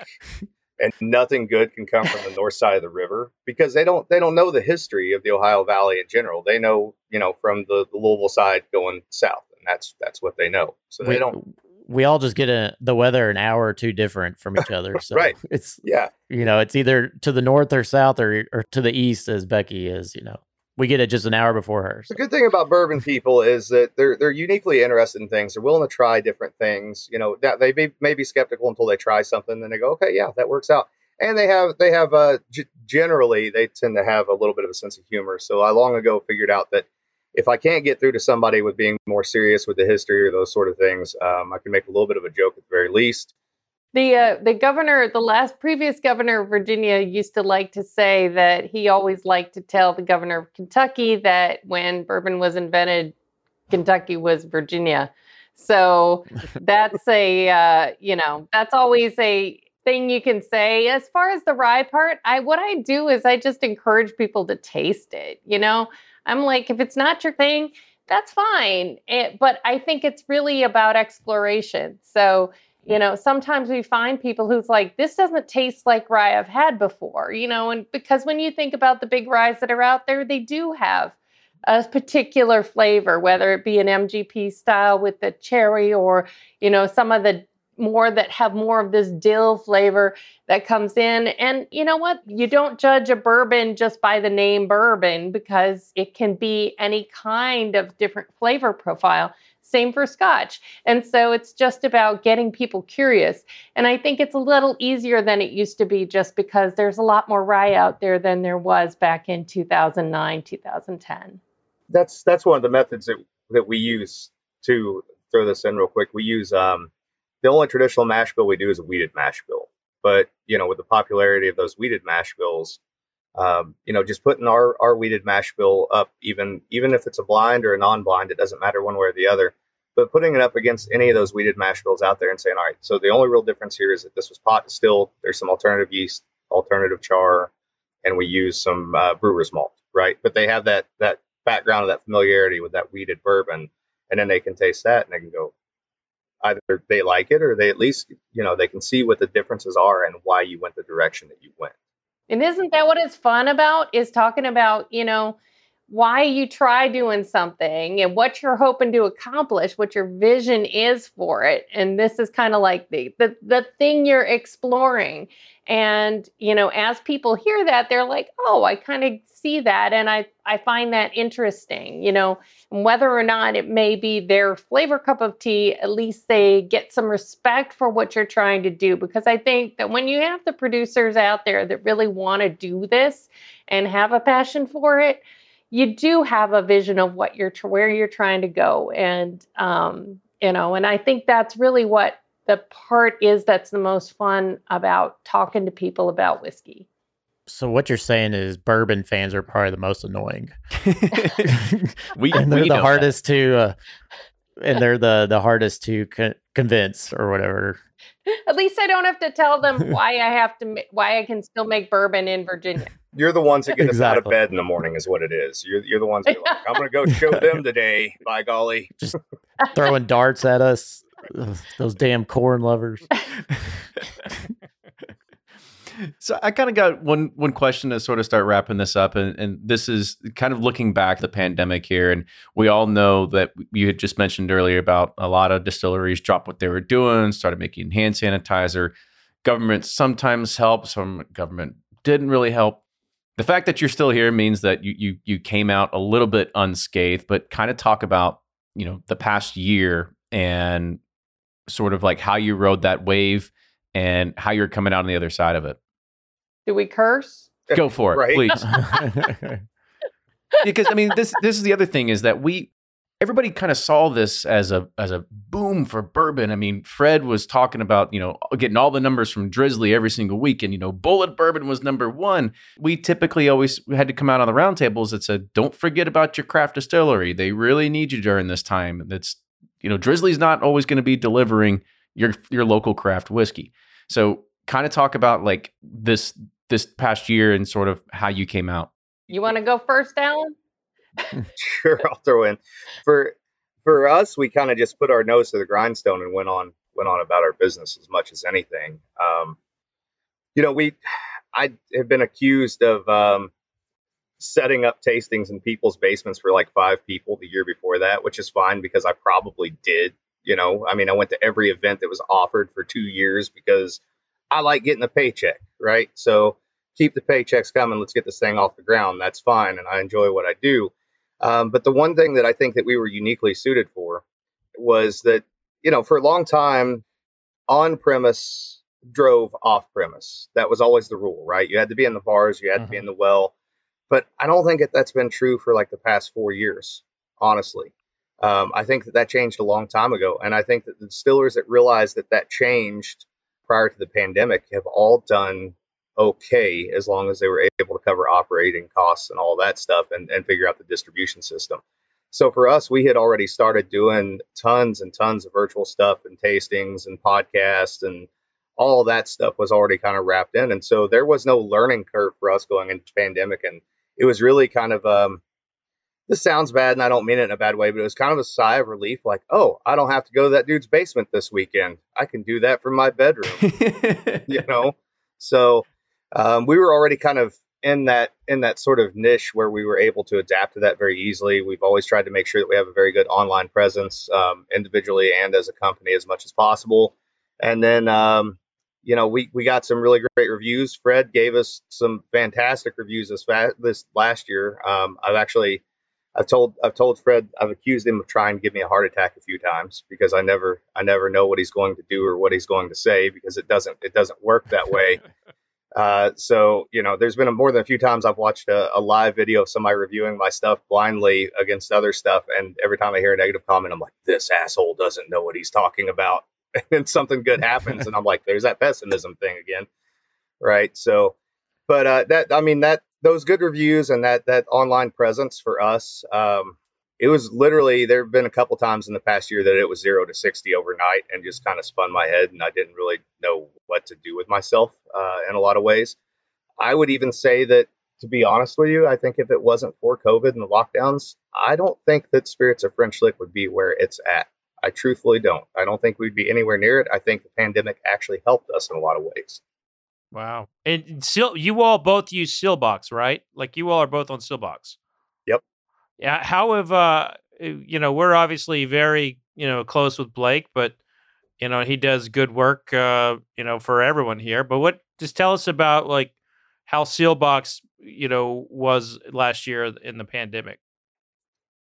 E: and nothing good can come from the north side of the river because they don't they don't know the history of the Ohio Valley in general. They know, you know, from the, the Louisville side going south and that's that's what they know. So they
A: we,
E: don't
A: we all just get a, the weather an hour or two different from each other. So
E: Right.
A: it's
E: yeah.
A: you know, it's either to the north or south or or to the east as Becky is, you know. We get it just an hour before her.
E: The good thing about bourbon people is that they're they're uniquely interested in things. They're willing to try different things. You know, that they may, may be skeptical until they try something, then they go, okay, yeah, that works out. And they have they have uh, g- generally they tend to have a little bit of a sense of humor. So I long ago figured out that if I can't get through to somebody with being more serious with the history or those sort of things, um, I can make a little bit of a joke at the very least.
D: The uh, the governor, the last previous governor of Virginia, used to like to say that he always liked to tell the governor of Kentucky that when bourbon was invented, Kentucky was Virginia. So that's a uh, you know that's always a thing you can say. As far as the rye part, I what I do is I just encourage people to taste it. You know, I'm like if it's not your thing, that's fine. It, but I think it's really about exploration. So you know, sometimes we find people who's like, this doesn't taste like rye I've had before, you know, and because when you think about the big ryes that are out there, they do have a particular flavor, whether it be an MGP style with the cherry or, you know, some of the more that have more of this dill flavor that comes in. And you know what? You don't judge a bourbon just by the name bourbon because it can be any kind of different flavor profile. Same for scotch. And so it's just about getting people curious. And I think it's a little easier than it used to be just because there's a lot more rye out there than there was back in 2009, 2010.
E: That's that's one of the methods that that we use to throw this in real quick. We use um, the only traditional mash bill we do is a wheated mash bill. But you know, with the popularity of those wheated mash bills, um, you know, just putting our, our wheated mash bill up, even even if it's a blind or a non-blind, it doesn't matter one way or the other. But putting it up against any of those wheated mash bills out there and saying, all right, so the only real difference here is that this was pot distilled. There's some alternative yeast, alternative char, and we use some uh, brewer's malt, right? But they have that that background of that familiarity with that wheated bourbon, and then they can taste that and they can go, either they like it or they at least you know they can see what the differences are and why you went the direction that you went.
D: And isn't that what it's fun about? Is talking about, you know, why you try doing something and what you're hoping to accomplish, what your vision is for it. And this is kind of like the, the the thing you're exploring. And, you know, as people hear that, they're like, oh, I kind of see that. And I, I find that interesting, you know, whether or not it may be their flavor cup of tea, at least they get some respect for what you're trying to do. Because I think that when you have the producers out there that really want to do this and have a passion for it, you do have a vision of what you're, where you're trying to go. And, um, you know, and I think that's really what the part is that's the most fun about talking to people about whiskey.
A: So what you're saying is bourbon fans are probably the most annoying.
B: we
A: and they're
B: we
A: the
B: know
A: hardest to uh, and they're the the hardest to con- convince or whatever.
D: At least I don't have to tell them why I have to why I can still make bourbon in Virginia.
E: You're the ones that get us out of bed in the morning, is what it is. You're you're the ones that are like, I'm gonna go show them today. By golly, just
A: Throwing darts at us. Ugh, Those damn corn lovers.
B: So I kind of got one one question to sort of start wrapping this up, and, and this is kind of looking back at the pandemic here, and we all know that you had just mentioned earlier about a lot of distilleries dropped what they were doing, started making hand sanitizer. Government sometimes helped, some government didn't really help. The fact that you're still here means that you you you came out a little bit unscathed, but kind of talk about you know the past year and sort of like how you rode that wave and how you're coming out on the other side of it.
D: Do we curse?
B: Go for it, please. because I mean, this this is the other thing is that we everybody kind of saw this as a as a boom for bourbon. I mean, Fred was talking about you know getting all the numbers from Drizzly every single week, and you know, Bulleit Bourbon was number one. We typically always had to come out on the roundtables that said, "Don't forget about your craft distillery. They really need you during this time." That's you know, Drizzly's not always going to be delivering your your local craft whiskey. So, kind of talk about like this this past year and sort of how you came out.
D: You want to go first, Alan?
E: sure I'll throw in. For for us, we kind of just put our nose to the grindstone and went on went on about our business as much as anything. Um, you know, we I have been accused of um, setting up tastings in people's basements for like five people the year before that, which is fine because I probably did. You know, I mean, I went to every event that was offered for two years because I like getting a paycheck, right? So keep the paychecks coming. Let's get this thing off the ground. That's fine, and I enjoy what I do. Um, but the one thing that I think that we were uniquely suited for was that you know for a long time on premise drove off premise. That was always the rule, right? You had to be in the bars, you had to be in the well. But I don't think that that's been true for like the past four years, honestly. Um, I think that that changed a long time ago, and I think that the distillers that realized that that changed prior to the pandemic have all done okay as long as they were able to cover operating costs and all that stuff and, and figure out the distribution system. So for us, we had already started doing tons and tons of virtual stuff and tastings and podcasts and all that stuff was already kind of wrapped in. And so there was no learning curve for us going into pandemic. And it was really kind of, um, this sounds bad and I don't mean it in a bad way, but it was kind of a sigh of relief like, oh, I don't have to go to that dude's basement this weekend. I can do that from my bedroom, you know? So um, we were already kind of in that in that sort of niche where we were able to adapt to that very easily. We've always tried to make sure that we have a very good online presence, um, individually and as a company, as much as possible. And then, um, you know, we we got some really great reviews. Fred gave us some fantastic reviews this fa- this last year. Um, I've actually I've told I've told Fred I've accused him of trying to give me a heart attack a few times because I never I never know what he's going to do or what he's going to say because it doesn't it doesn't work that way. Uh, so you know, there's been a, more than a few times I've watched a, a, live video of somebody reviewing my stuff blindly against other stuff, and every time I hear a negative comment, I'm like, this asshole doesn't know what he's talking about, and something good happens, and I'm like, there's that pessimism thing again, right? So, but uh, that I mean that those good reviews and that that online presence for us, um, it was literally there have been a couple times in the past year that it was zero to 60 overnight and just kind of spun my head and i didn't really know what to do with myself uh, in a lot of ways. I would even say that to be honest with you i think if it wasn't for covid and the lockdowns i don't think that spirits of french lick would be where it's at. I truthfully don't. I don't think we'd be anywhere near it. I think the pandemic actually helped us in a lot of ways.
C: Wow. And still you all both use Seelbach's right? Like you all are both on yeah, how have uh, you know we're obviously very you know close with Blake, but you know he does good work uh, you know for everyone here. But what just tell us about like how Seelbach's you know was last year in the pandemic.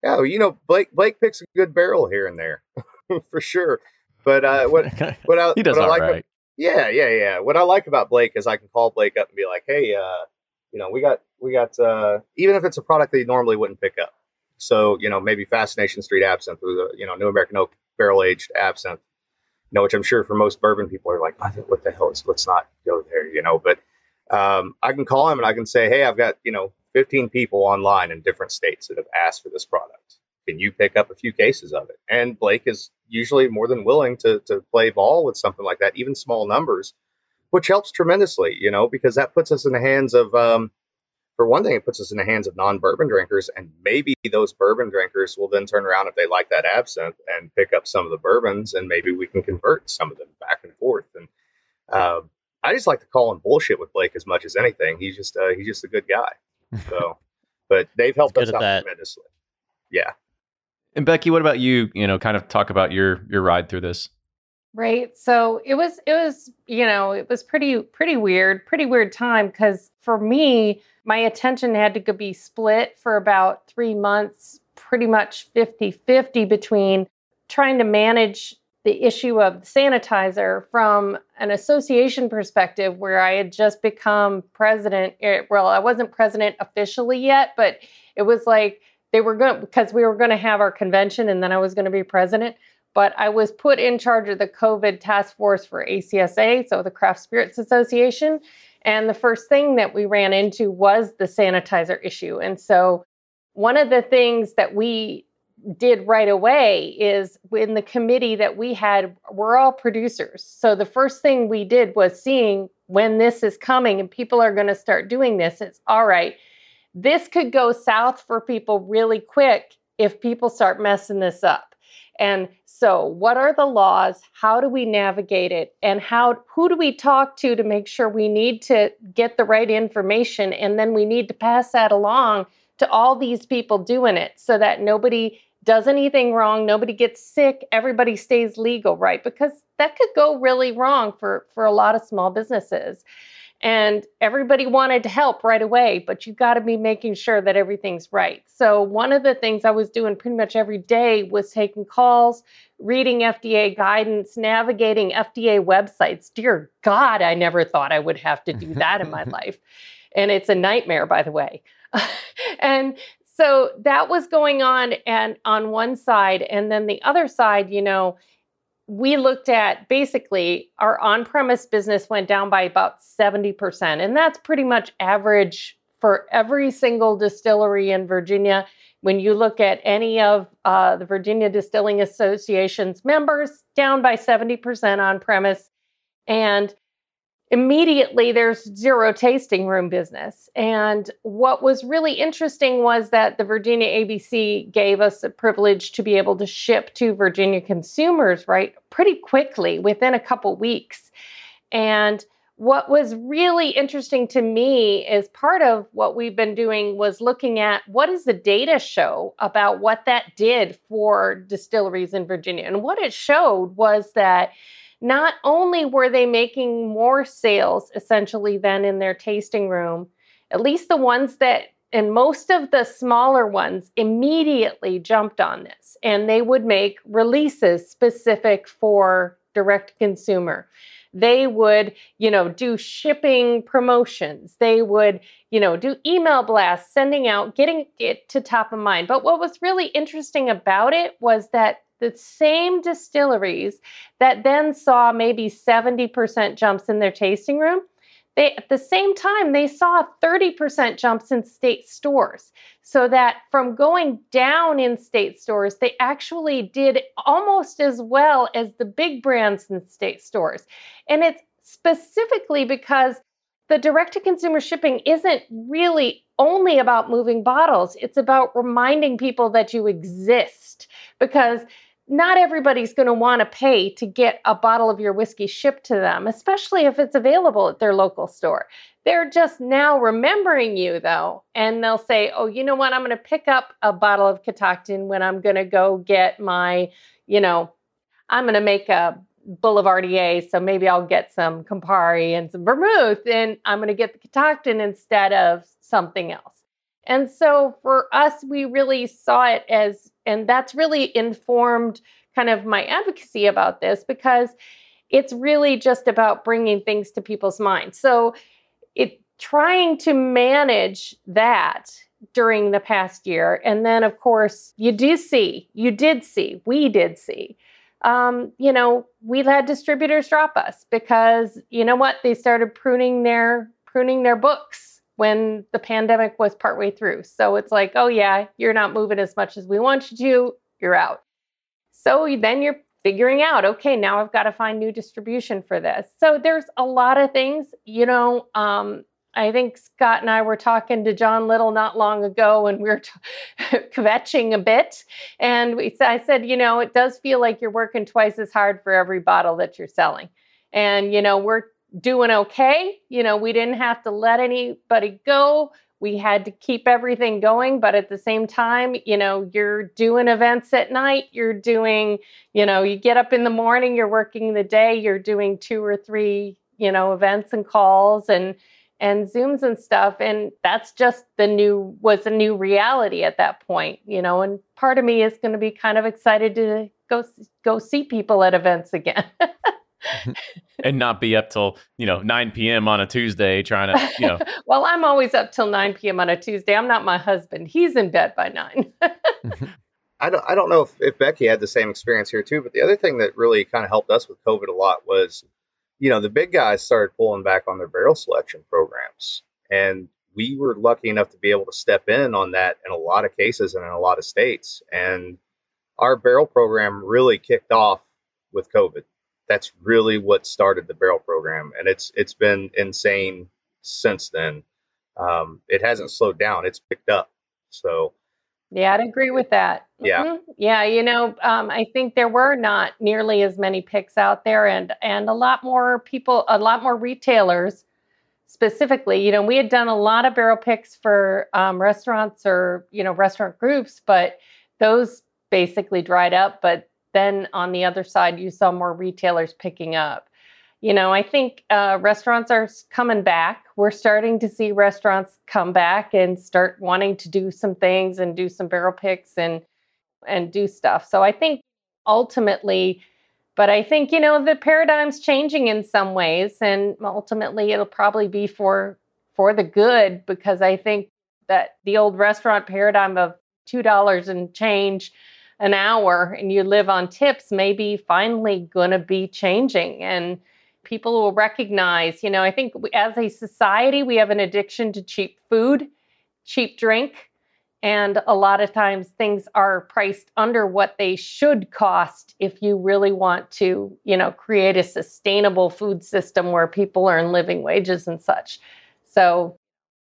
E: Yeah, you know Blake Blake picks a good barrel here and there for sure. But uh, what what I,
B: he does
E: what
B: all
E: I like
B: right.
E: yeah, yeah, yeah. What I like about Blake is I can call Blake up and be like, hey, uh, you know, we got we got uh, even if it's a product that he normally wouldn't pick up so, you know, maybe Fascination Street absinthe you know, New American Oak barrel aged absinthe, you know, which I'm sure for most bourbon people are like, what the hell is, let's not go there, you know, but um, I can call him and I can say, hey, I've got, you know, 15 people online in different states that have asked for this product. Can you pick up a few cases of it? And Blake is usually more than willing to, to play ball with something like that, even small numbers, which helps tremendously, you know, because that puts us in the hands of, um, for one thing, it puts us in the hands of non bourbon drinkers, and maybe those bourbon drinkers will then turn around if they like that absinthe and pick up some of the bourbons, and maybe we can convert some of them back and forth. And uh, I just like to call him bullshit with Blake as much as anything. He's just uh, he's just a good guy. So, but they've helped us out that. tremendously. Yeah.
B: And Becky, what about you? You know, kind of talk about your your ride through this.
D: Right. So it was it was you know it was pretty pretty weird, pretty weird time because for me my attention had to be split for about three months, pretty much 50 50 between trying to manage the issue of sanitizer from an association perspective where I had just become president. Eh, well, I wasn't president officially yet, but it was like they were going because we were going to have our convention and then I was going to be president. But I was put in charge of the COVID task force for ACSA, so the Craft Spirits Association. And the first thing that we ran into was the sanitizer issue. And so, one of the things that we did right away is in the committee that we had, we're all producers. So, the first thing we did was seeing when this is coming and people are going to start doing this, it's all right, this could go south for people really quick if people start messing this up. And so, what are the laws? How do we navigate it? And how who do we talk to to make sure we need to get the right information and then we need to pass that along to all these people doing it so that nobody does anything wrong, nobody gets sick, everybody stays legal, right? Because that could go really wrong for for a lot of small businesses and everybody wanted to help right away but you got to be making sure that everything's right. So one of the things i was doing pretty much every day was taking calls reading fda guidance navigating fda websites. Dear god i never thought i would have to do that in my life. And it's a nightmare by the way. And so that was going on and on one side and then the other side you know we looked at basically our on premise business went down by about 70%. And that's pretty much average for every single distillery in Virginia. When you look at any of uh, the Virginia Distilling Association's members, down by 70% on premise. And immediately there's zero tasting room business. And what was really interesting was that the Virginia ABC gave us a privilege to be able to ship to Virginia consumers, right, pretty quickly within a couple weeks. And what was really interesting to me is part of what we've been doing was looking at what does the data show about what that did for distilleries in Virginia. And what it showed was that not only were they making more sales essentially than in their tasting room, at least the ones that and most of the smaller ones immediately jumped on this and they would make releases specific for direct consumer. They would you know do shipping promotions. They would you know do email blasts sending out getting it to top of mind. But what was really interesting about it was that the same distilleries that then saw maybe 70% jumps in their tasting room they at the same time they saw 30% jumps in state stores. So that from going down in state stores they actually did almost as well as the big brands in state stores. And it's specifically because the direct to consumer shipping isn't really only about moving bottles. It's about reminding people that you exist because not everybody's going to want to pay to get a bottle of your whiskey shipped to them, especially if it's available at their local store. They're just now remembering you though, and they'll say, "Oh, you know what? I'm going to pick up a bottle of Catoctin when I'm going to go get my, you know, I'm going to make a Boulevardier, so maybe I'll get some Campari and some vermouth, and I'm going to get the Catoctin instead of something else." And so for us, we really saw it as and that's really informed kind of my advocacy about this because it's really just about bringing things to people's minds. So it trying to manage that during the past year and then of course you do see you did see we did see um, you know we had distributors drop us because you know what they started pruning their pruning their books when the pandemic was partway through. So it's like, oh, yeah, you're not moving as much as we want you to, you're out. So then you're figuring out, okay, now I've got to find new distribution for this. So there's a lot of things, you know. Um, I think Scott and I were talking to John Little not long ago, and we were t- kvetching a bit. And we, I said, you know, it does feel like you're working twice as hard for every bottle that you're selling. And, you know, we're doing okay. You know, we didn't have to let anybody go. We had to keep everything going, but at the same time, you know, you're doing events at night, you're doing, you know, you get up in the morning, you're working the day, you're doing two or three, you know, events and calls and and Zooms and stuff. And that's just the new was a new reality at that point, you know. And part of me is going to be kind of excited to go go see people at events again. Mm-hmm.
B: and not be up till you know 9 p.m on a tuesday trying to you know
D: well i'm always up till 9 p.m on a tuesday. I'm not my husband. He's in bed by 9 mm-hmm.
E: I don't, I don't know if, if becky had the same experience here too but the other thing that really kind of helped us with covid a lot was you know the big guys started pulling back on their barrel selection programs and we were lucky enough to be able to step in on that in a lot of cases and in a lot of states and our barrel program really kicked off with covid that's really what started the barrel program, and it's it's been insane since then. Um, it hasn't slowed down; it's picked up. So,
D: yeah, I'd agree with that.
E: Yeah, mm-hmm.
D: yeah. You know, um, I think there were not nearly as many picks out there, and and a lot more people, a lot more retailers specifically. You know, we had done a lot of barrel picks for um, restaurants or you know restaurant groups, but those basically dried up. But then on the other side, you saw more retailers picking up. You know, I think uh, restaurants are coming back. We're starting to see restaurants come back and start wanting to do some things and do some barrel picks and and do stuff. So I think ultimately, but I think you know the paradigm's changing in some ways, and ultimately it'll probably be for for the good because I think that the old restaurant paradigm of two dollars and change an hour and you live on tips may be finally going to be changing and people will recognize you know i think as a society we have an addiction to cheap food cheap drink and a lot of times things are priced under what they should cost if you really want to you know create a sustainable food system where people earn living wages and such. So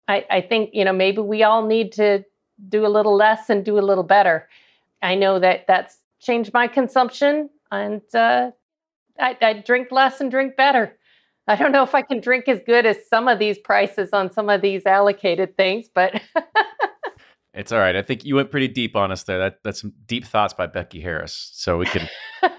D: i, I think you know maybe we all need to do a little less and do a little better i know that that's changed my consumption and uh, I, I drink less and drink better I don't know if I can drink as good as some of these prices on some of these allocated things, but
B: It's all right. I think you went pretty deep on us there. That that's some deep thoughts by Becky Harris. So we can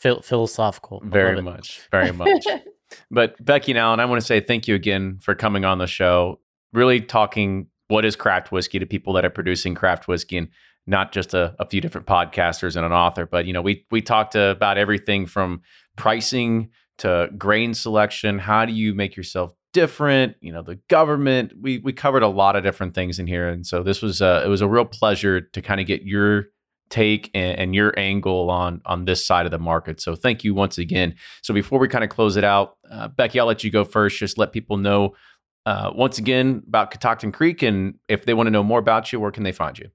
A: Phil- philosophical.
B: Very much, very much. but Becky and Alan, I want to say thank you again for coming on the show. Really talking what is craft whiskey to people that are producing craft whiskey and not just a, a few different podcasters and an author. But you know, we we talked about everything from pricing to grain selection. How do you make yourself different? You know, the government. We we covered a lot of different things in here, and so this was a, it was a real pleasure to kind of get your take and, and your angle on on this side of the market. So thank you once again. So before we kind of close it out, uh, Becky, I'll let you go first. Just let people know uh, once again about Catoctin Creek, and if they want to know more about you, where can they find you?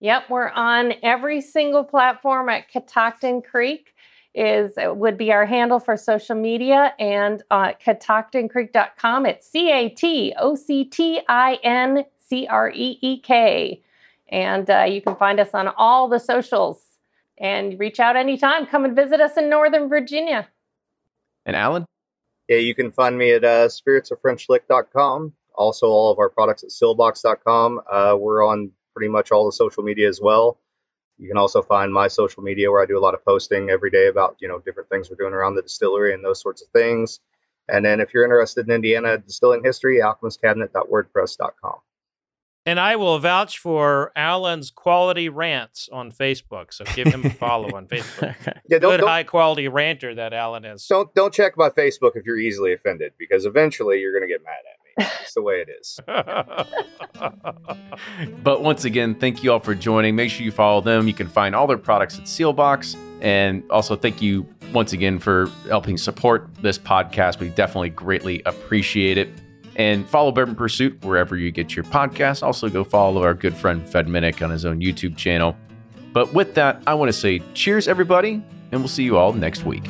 D: Yep, we're on every single platform at Catoctin Creek is uh, would be our handle for social media and uh, catoctincreek.com. It's C A T O C T I N C R E E K. And uh, you can find us on all the socials and reach out anytime. Come and visit us in Northern Virginia.
B: And Alan,
E: Yeah, you can find me at uh, spiritsoffrenchlick.com. Also, all of our products at seelbachs.com. Uh, we're on pretty much all the social media as well. You can also find my social media where I do a lot of posting every day about you know different things we're doing around the distillery and those sorts of things. And then if you're interested in Indiana distilling history, alchemistcabinet.wordpress.com.
C: And I will vouch for Alan's quality rants on Facebook. So give him a follow on Facebook.
E: Yeah, don't,
C: Good
E: don't,
C: high quality ranter that Alan is.
E: don't don't check my Facebook if you're easily offended because eventually you're going to get mad at me. It's the way it is.
B: But once again, thank you all for joining. Make sure you follow them. You can find all their products at Seelbach's. And also, thank you once again for helping support this podcast. We definitely greatly appreciate it. And follow Bourbon Pursuit wherever you get your podcasts. Also, go follow our good friend Fred Minnick on his own YouTube channel. But with that, I want to say cheers, everybody, and we'll see you all next week.